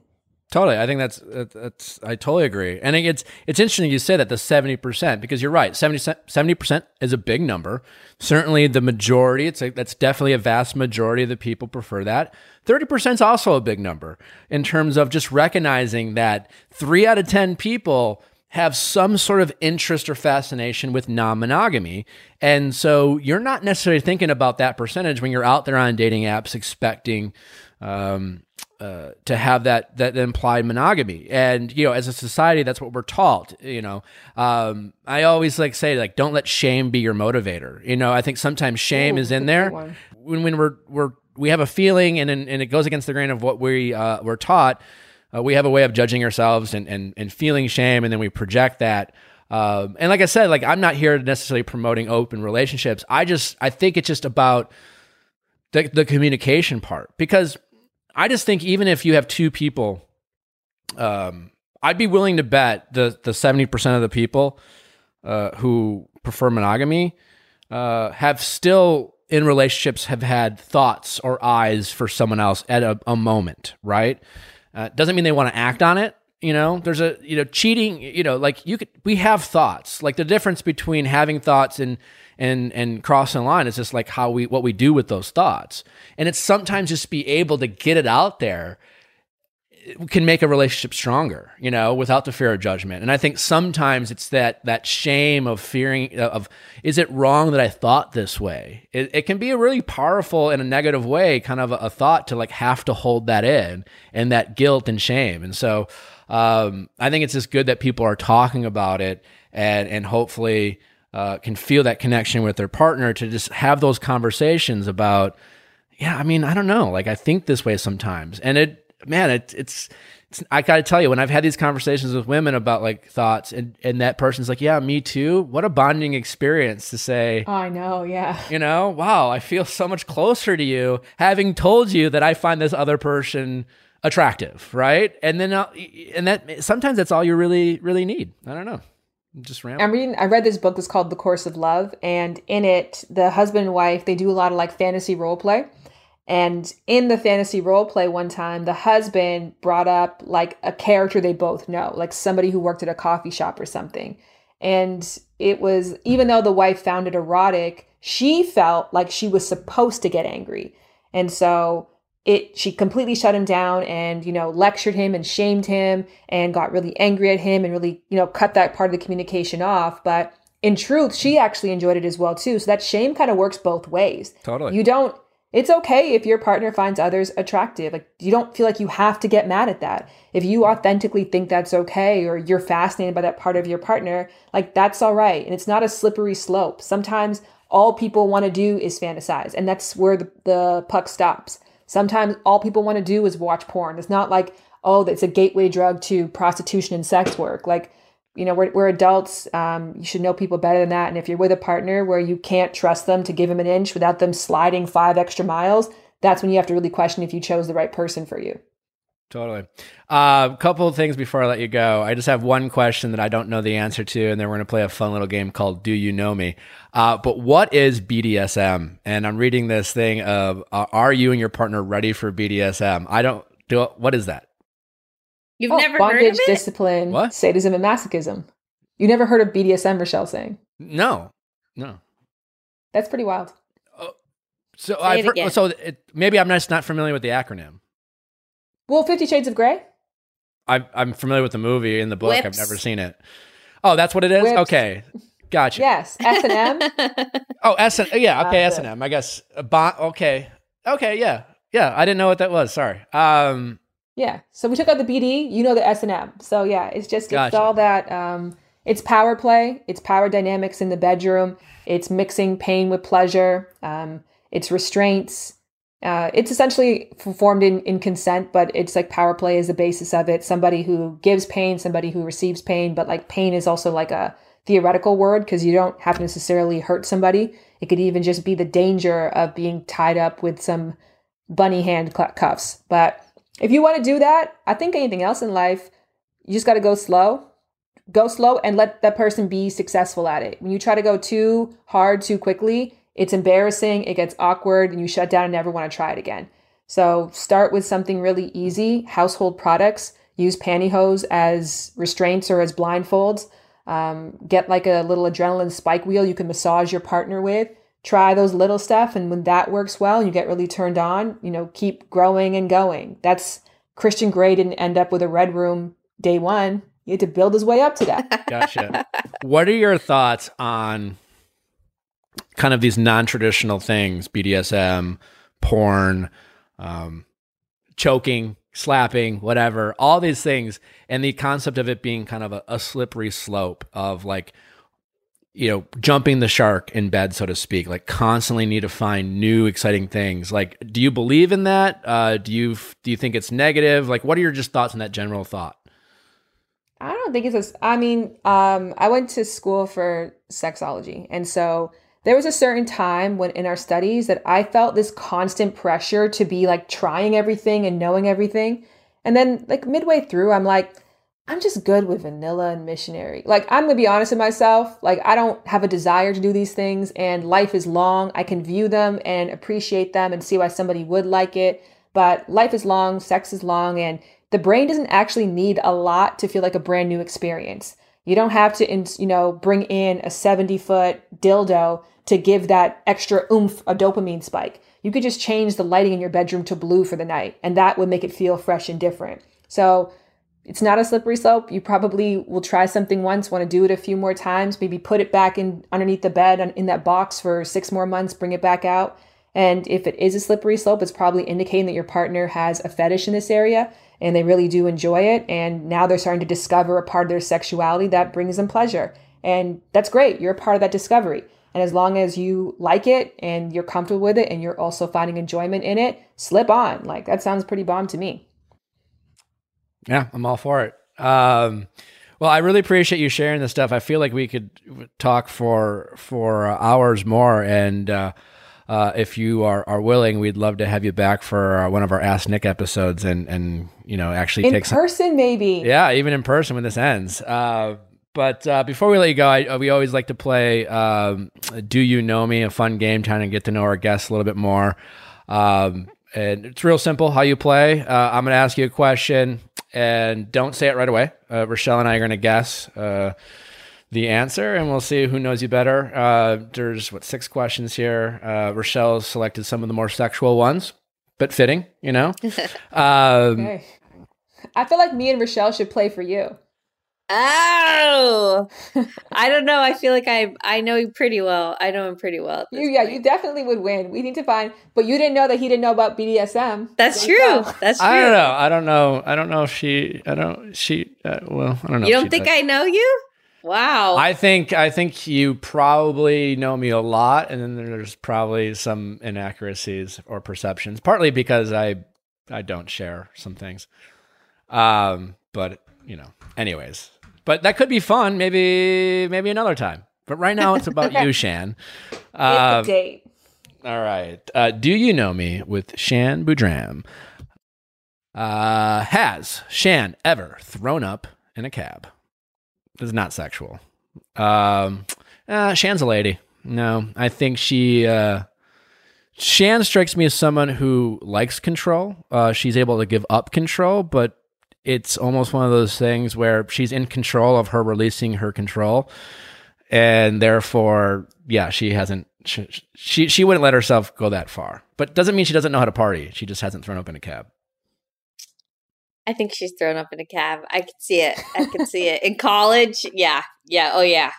Totally, I think that's that's I totally agree, and it's it's interesting you say that the seventy percent because you're right 70 percent is a big number. Certainly, the majority it's a, that's definitely a vast majority of the people prefer that. Thirty percent is also a big number in terms of just recognizing that three out of ten people have some sort of interest or fascination with non-monogamy, and so you're not necessarily thinking about that percentage when you're out there on dating apps expecting. Um, uh, to have that that implied monogamy. And you know as a society that's what we're taught you know. Um, i always like say like don't let shame be your motivator. You know i think sometimes shame Ooh, is in there. when, when we're we're we have a feeling and and it goes against the grain of what we uh, we're taught uh, we have a way of judging ourselves and, and and feeling shame and then we project that. Um, and like i said like i'm not here necessarily promoting open relationships. I just i think it's just about the, the communication part. Because I just think even if you have two people, um, I'd be willing to bet the the seventy percent of the people uh, who prefer monogamy uh, have still in relationships have had thoughts or eyes for someone else at a, a moment, right? Uh, doesn't mean they want to act on it. You know, there's a you know cheating. You know, like you could we have thoughts. Like the difference between having thoughts and and and crossing the line is just like how we what we do with those thoughts and it's sometimes just be able to get it out there can make a relationship stronger, you know, without the fear of judgment. And I think sometimes it's that that shame of fearing of is it wrong that I thought this way? It, it can be a really powerful in a negative way, kind of a, a, thought to like have to hold that in and that guilt and shame. And so um, I think it's just good that people are talking about it and and hopefully uh, can feel that connection with their partner to just have those conversations about. Yeah, I mean, I don't know. Like I think this way sometimes, and it man, it, it's, it's, I gotta tell you, when I've had these conversations with women about like thoughts, and and that person's like, yeah, me too. What a bonding experience to say. Oh, I know, yeah. You know, wow, I feel so much closer to you having told you that I find this other person attractive, right? And then, I'll, and that sometimes that's all you really, really need. I don't know. Just. I'm reading. I read this book. It's called The Course of Love, and in it, the husband and wife they do a lot of like fantasy role play. And in the fantasy role play one time, the husband brought up like a character they both know, like somebody who worked at a coffee shop or something. And it was, even though the wife found it erotic, she felt like she was supposed to get angry. And so it, she completely shut him down and, you know, lectured him and shamed him and got really angry at him and really, you know, cut that part of the communication off. But in truth, she actually enjoyed it as well, too. So that shame kind of works both ways. Totally. You don't, it's okay if your partner finds others attractive. Like you don't feel like you have to get mad at that. If you authentically think that's okay or you're fascinated by that part of your partner, like that's all right. And it's not a slippery slope. Sometimes all people want to do is fantasize, and that's where the, the puck stops. Sometimes all people want to do is watch porn. It's not like, oh, it's a gateway drug to prostitution and sex work. Like you know, we're, we're adults. Um, you should know people better than that. And if you're with a partner where you can't trust them to give them an inch without them sliding five extra miles, that's when you have to really question if you chose the right person for you. Totally. A uh, couple of things before I let you go. I just have one question that I don't know the answer to, and then we're going to play a fun little game called "Do You Know Me?" Uh, but what is BDSM? And I'm reading this thing of uh, "Are you and your partner ready for BDSM?" I don't do. What is that? You've oh, never bondage, heard of it? discipline, what? sadism, and masochism. You never heard of BDSM, Rochelle saying? No, no. That's pretty wild. Oh, so Say I've heard, so it, maybe I'm just not familiar with the acronym. Well, Fifty Shades of Grey. I'm I'm familiar with the movie in the book. Whips. I've never seen it. Oh, that's what it is. Whips. Okay, gotcha. Yes, S and M. Oh, S and yeah. Okay, S and M. I guess. Bon- okay. Okay. Yeah. Yeah. I didn't know what that was. Sorry. Um. Yeah. So we took out the BD, you know the S and M. So yeah, it's just gotcha. it's all that um it's power play, it's power dynamics in the bedroom, it's mixing pain with pleasure, um, it's restraints. Uh, it's essentially formed in, in consent, but it's like power play is the basis of it. Somebody who gives pain, somebody who receives pain, but like pain is also like a theoretical word because you don't have to necessarily hurt somebody. It could even just be the danger of being tied up with some bunny hand cuffs. But if you want to do that, I think anything else in life, you just got to go slow. Go slow and let that person be successful at it. When you try to go too hard too quickly, it's embarrassing, it gets awkward, and you shut down and never want to try it again. So start with something really easy household products. Use pantyhose as restraints or as blindfolds. Um, get like a little adrenaline spike wheel you can massage your partner with try those little stuff and when that works well and you get really turned on you know keep growing and going that's christian grey didn't end up with a red room day one he had to build his way up to that gotcha what are your thoughts on kind of these non-traditional things bdsm porn um, choking slapping whatever all these things and the concept of it being kind of a, a slippery slope of like you know, jumping the shark in bed, so to speak, like constantly need to find new exciting things. Like, do you believe in that? Uh, do you do you think it's negative? Like, what are your just thoughts on that general thought? I don't think it's. A, I mean, um, I went to school for sexology, and so there was a certain time when in our studies that I felt this constant pressure to be like trying everything and knowing everything, and then like midway through, I'm like I'm just good with vanilla and missionary. Like, I'm gonna be honest with myself. Like, I don't have a desire to do these things, and life is long. I can view them and appreciate them and see why somebody would like it. But life is long, sex is long, and the brain doesn't actually need a lot to feel like a brand new experience. You don't have to, you know, bring in a 70 foot dildo to give that extra oomph, a dopamine spike. You could just change the lighting in your bedroom to blue for the night, and that would make it feel fresh and different. So it's not a slippery slope. You probably will try something once, want to do it a few more times, maybe put it back in underneath the bed in that box for six more months, bring it back out. And if it is a slippery slope, it's probably indicating that your partner has a fetish in this area and they really do enjoy it. And now they're starting to discover a part of their sexuality that brings them pleasure. And that's great. You're a part of that discovery. And as long as you like it and you're comfortable with it and you're also finding enjoyment in it, slip on. Like that sounds pretty bomb to me. Yeah, I'm all for it. Um, well, I really appreciate you sharing this stuff. I feel like we could talk for for hours more, and uh, uh, if you are, are willing, we'd love to have you back for uh, one of our Ask Nick episodes, and and you know actually in take person, some, maybe. Yeah, even in person when this ends. Uh, but uh, before we let you go, I, we always like to play um, "Do You Know Me?" a fun game, trying to get to know our guests a little bit more. Um, and it's real simple how you play. Uh, I'm going to ask you a question, and don't say it right away. Uh, Rochelle and I are going to guess uh, the answer, and we'll see who knows you better. Uh, there's what six questions here. Uh, Rochelle selected some of the more sexual ones, but fitting, you know. um, okay. I feel like me and Rochelle should play for you. Oh, I don't know. I feel like I I know you pretty well. I know him pretty well. You, yeah, you definitely would win. We need to find, but you didn't know that he didn't know about BDSM. That's true. That's true. I don't know. I don't know. I don't know if she. I don't. She. Uh, well, I don't know. You don't think does. I know you? Wow. I think I think you probably know me a lot, and then there's probably some inaccuracies or perceptions, partly because I I don't share some things. Um, but you know, anyways, but that could be fun. Maybe maybe another time. But right now it's about you, Shan. Uh, date. All right. Uh, do you know me with Shan Boodram? Uh, has Shan ever thrown up in a cab? Is not sexual. Um, uh, Shan's a lady. No, I think she. Uh, Shan strikes me as someone who likes control. Uh, she's able to give up control, but it's almost one of those things where she's in control of her releasing her control and therefore yeah she hasn't she, she she wouldn't let herself go that far but doesn't mean she doesn't know how to party she just hasn't thrown open a cab i think she's thrown up in a cab i can see it i can see it in college yeah yeah oh yeah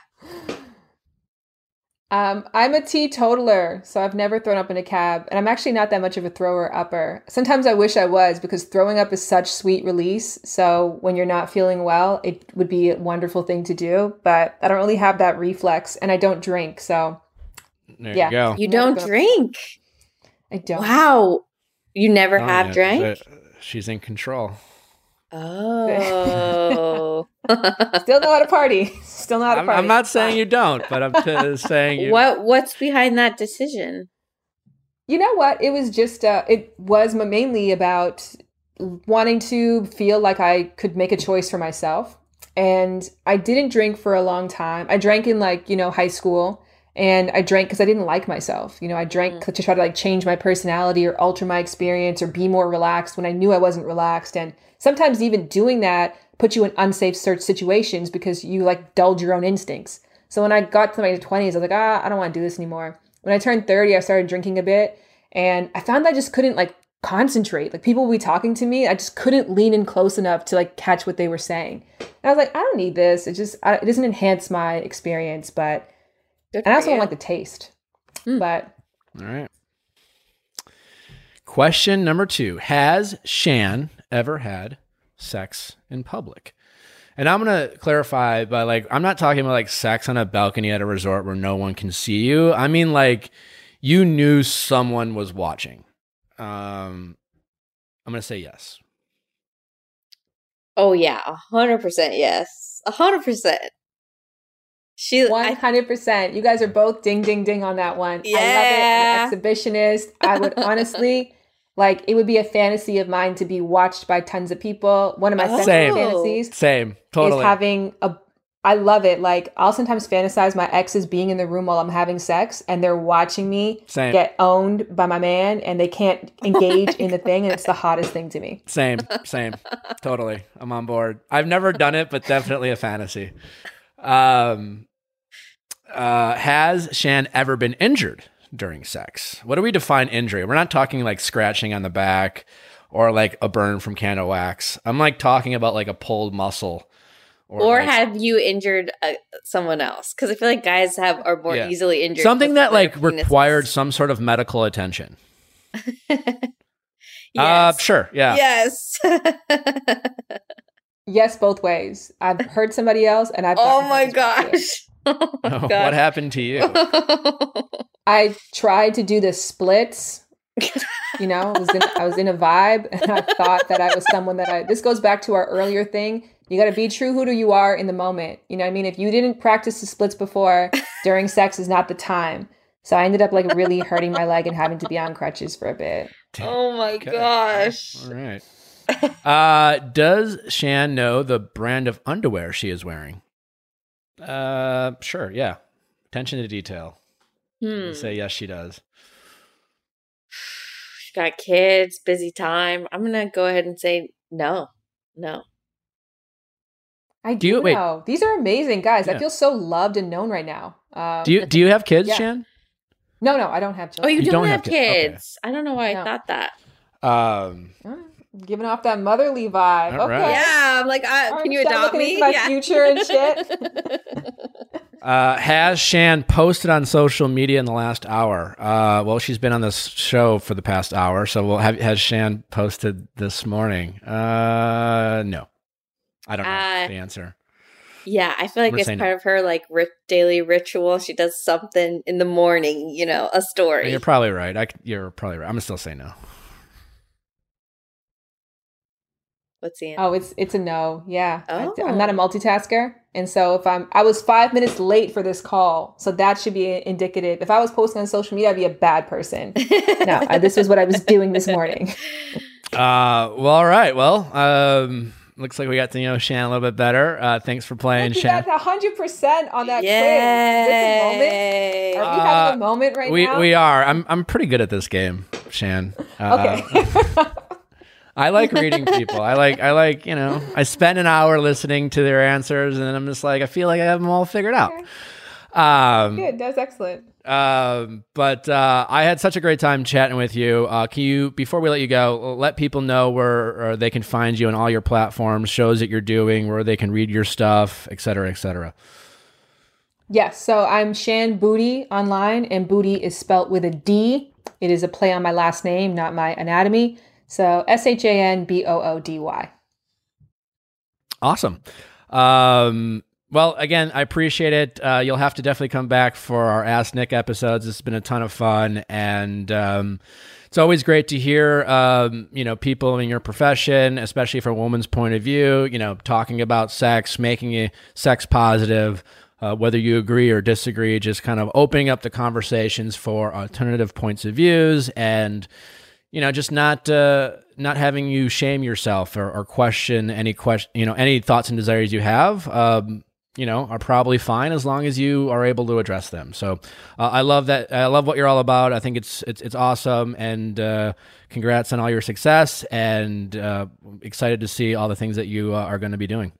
um, I'm a teetotaler, so I've never thrown up in a cab, and I'm actually not that much of a thrower upper. Sometimes I wish I was because throwing up is such sweet release. So when you're not feeling well, it would be a wonderful thing to do, but I don't really have that reflex, and I don't drink, so there yeah. you go. You don't drink. I don't. Wow, you never oh, have yeah, drank. She's in control. Oh. Still know how to party. Still know how to party. I'm, I'm not saying you don't, but I'm t- saying you. What What's behind that decision? You know what? It was just. Uh, it was mainly about wanting to feel like I could make a choice for myself. And I didn't drink for a long time. I drank in like you know high school, and I drank because I didn't like myself. You know, I drank mm. to try to like change my personality or alter my experience or be more relaxed when I knew I wasn't relaxed and sometimes even doing that puts you in unsafe search situations because you like dulled your own instincts. So when I got to my 20s, I was like, ah, I don't want to do this anymore. When I turned 30, I started drinking a bit and I found I just couldn't like concentrate. Like people would be talking to me, I just couldn't lean in close enough to like catch what they were saying. And I was like, I don't need this. It just I, it doesn't enhance my experience, but Good and I also you. don't like the taste. Mm. But all right. Question number two: Has Shan ever had sex in public? And I'm gonna clarify by like I'm not talking about like sex on a balcony at a resort where no one can see you. I mean like you knew someone was watching. Um, I'm gonna say yes. Oh yeah, hundred percent yes, hundred percent. She one hundred percent. You guys are both ding ding ding on that one. Yeah. I love it. An exhibitionist. I would honestly like it would be a fantasy of mine to be watched by tons of people. One of my oh. Same. fantasies Same. Totally. is having a I love it. Like I'll sometimes fantasize my exes being in the room while I'm having sex and they're watching me Same. get owned by my man and they can't engage oh in the thing and it's the hottest thing to me. Same. Same. totally. I'm on board. I've never done it, but definitely a fantasy. Um uh has Shan ever been injured? during sex. What do we define injury? We're not talking like scratching on the back or like a burn from candle wax. I'm like talking about like a pulled muscle Or, like, have you injured uh, someone else? Because I feel like guys have are more Yeah. easily injured. something that like penises. required some sort of medical attention. Uh, sure, yeah. Yes. Yes, both ways. I've hurt somebody else, and I've. oh my hurt as well, too. gosh. Oh my oh, what happened to you? I tried to do the splits. You know, I was in, I was in a vibe, and I thought that I was someone that I. This goes back to our earlier thing. You got to be true who do you are in the moment. You know, what I mean, if you didn't practice the splits before, during sex is not the time. So I ended up like really hurting my leg and having to be on crutches for a bit. oh my Okay. gosh. All right. Uh, does Shan know the brand of underwear she is wearing? Uh, sure. Yeah. Attention to detail. Hmm. Say yes, she does. She got kids, busy time. I'm gonna go ahead and say no. No. I Do do, you- wait. These are amazing, guys. Yeah. I feel so loved and known right now. Um, Do you do you have kids, Yeah. Shan? No, no, I don't have Oh, you, You don't, don't have have ki- okay. kids. I don't know why I thought that. Um, giving off that motherly vibe. All okay. right. Yeah, I'm like, uh, Alright, can you start adopt looking me? my yeah. future and shit. uh, has Shan posted on social media in the last hour? Uh, well, she's been on this show for the past hour, so we'll have has Shan posted this morning? Uh, no, I don't know Uh, the answer. Yeah, I feel like gonna it's part no. of her like ri- daily ritual. She does something in the morning, you know, a story. You're probably right. I, c- you're probably right. I'm gonna still say no. What's the answer? Oh, it's it's a no. Yeah, I, Oh. am not a multitasker, and so if I'm, I was five minutes late for this call, so that should be indicative. If I was posting on social media, I'd be a bad person. No, I, this was what I was doing this morning. Uh, well, all right. Well, um, looks like we got to know Shan a little bit better. Uh, thanks for playing, You Shan. got hundred percent on that quiz. Is this a moment? Are we Uh, having a moment right we now? we are. I'm I'm pretty good at this game, Shan. Uh, Okay. I like reading people. I like I like you know. I spend an hour listening to their answers, and then I'm just like I feel like I have them all figured out. Um, Good. That's excellent. um, but uh, I had such a great time chatting with you. Uh, can you, before we let you go, let people know where they can find you on all your platforms, shows that you're doing, where they can read your stuff, et cetera, et cetera. Yes, so I'm Shan Booty online, and Booty is spelt with a D. It is a play on my last name, not my anatomy. So S H A N B O O D Y. Awesome. Um, well, again, I appreciate it. Uh, you'll have to definitely come back for our Ask Nick episodes. It's been a ton of fun, and um, it's always great to hear, um, you know, people in your profession, especially from a woman's point of view, you know, talking about sex, making it sex positive. Uh, whether you agree or disagree, just kind of opening up the conversations for alternative points of views and you know, just not uh, not having you shame yourself or, or question any question, you know, any thoughts and desires you have. Um, you know, are probably fine as long as you are able to address them. So, uh, I love that. I love what you're all about. I think it's it's it's awesome, and uh, congrats on all your success. And uh, excited to see all the things that you uh, are going to be doing.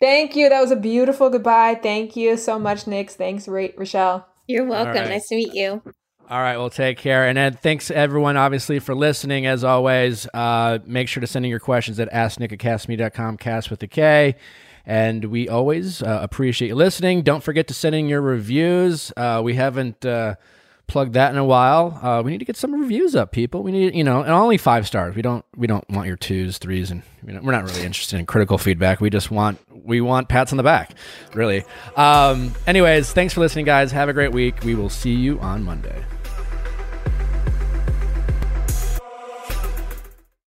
Thank you. That was a beautiful goodbye. Thank you so much, Nix. Thanks, Ra- Rochelle. You're welcome. right. Nice to meet you. All right, well, take care. And then thanks everyone, obviously, for listening. As always, uh, make sure to send in your questions at asknickacastme.com, cast with a K. And we always uh, appreciate you listening. Don't forget to send in your reviews. Uh, we haven't uh, plugged that in a while. Uh, we need to get some reviews up, people. We need, you know, and only five stars. We don't, we don't want your twos, threes, and you know, we're not really interested in critical feedback. We just want, we want pats on the back, really. Um, anyways, thanks for listening, guys. Have a great week. We will see you on Monday.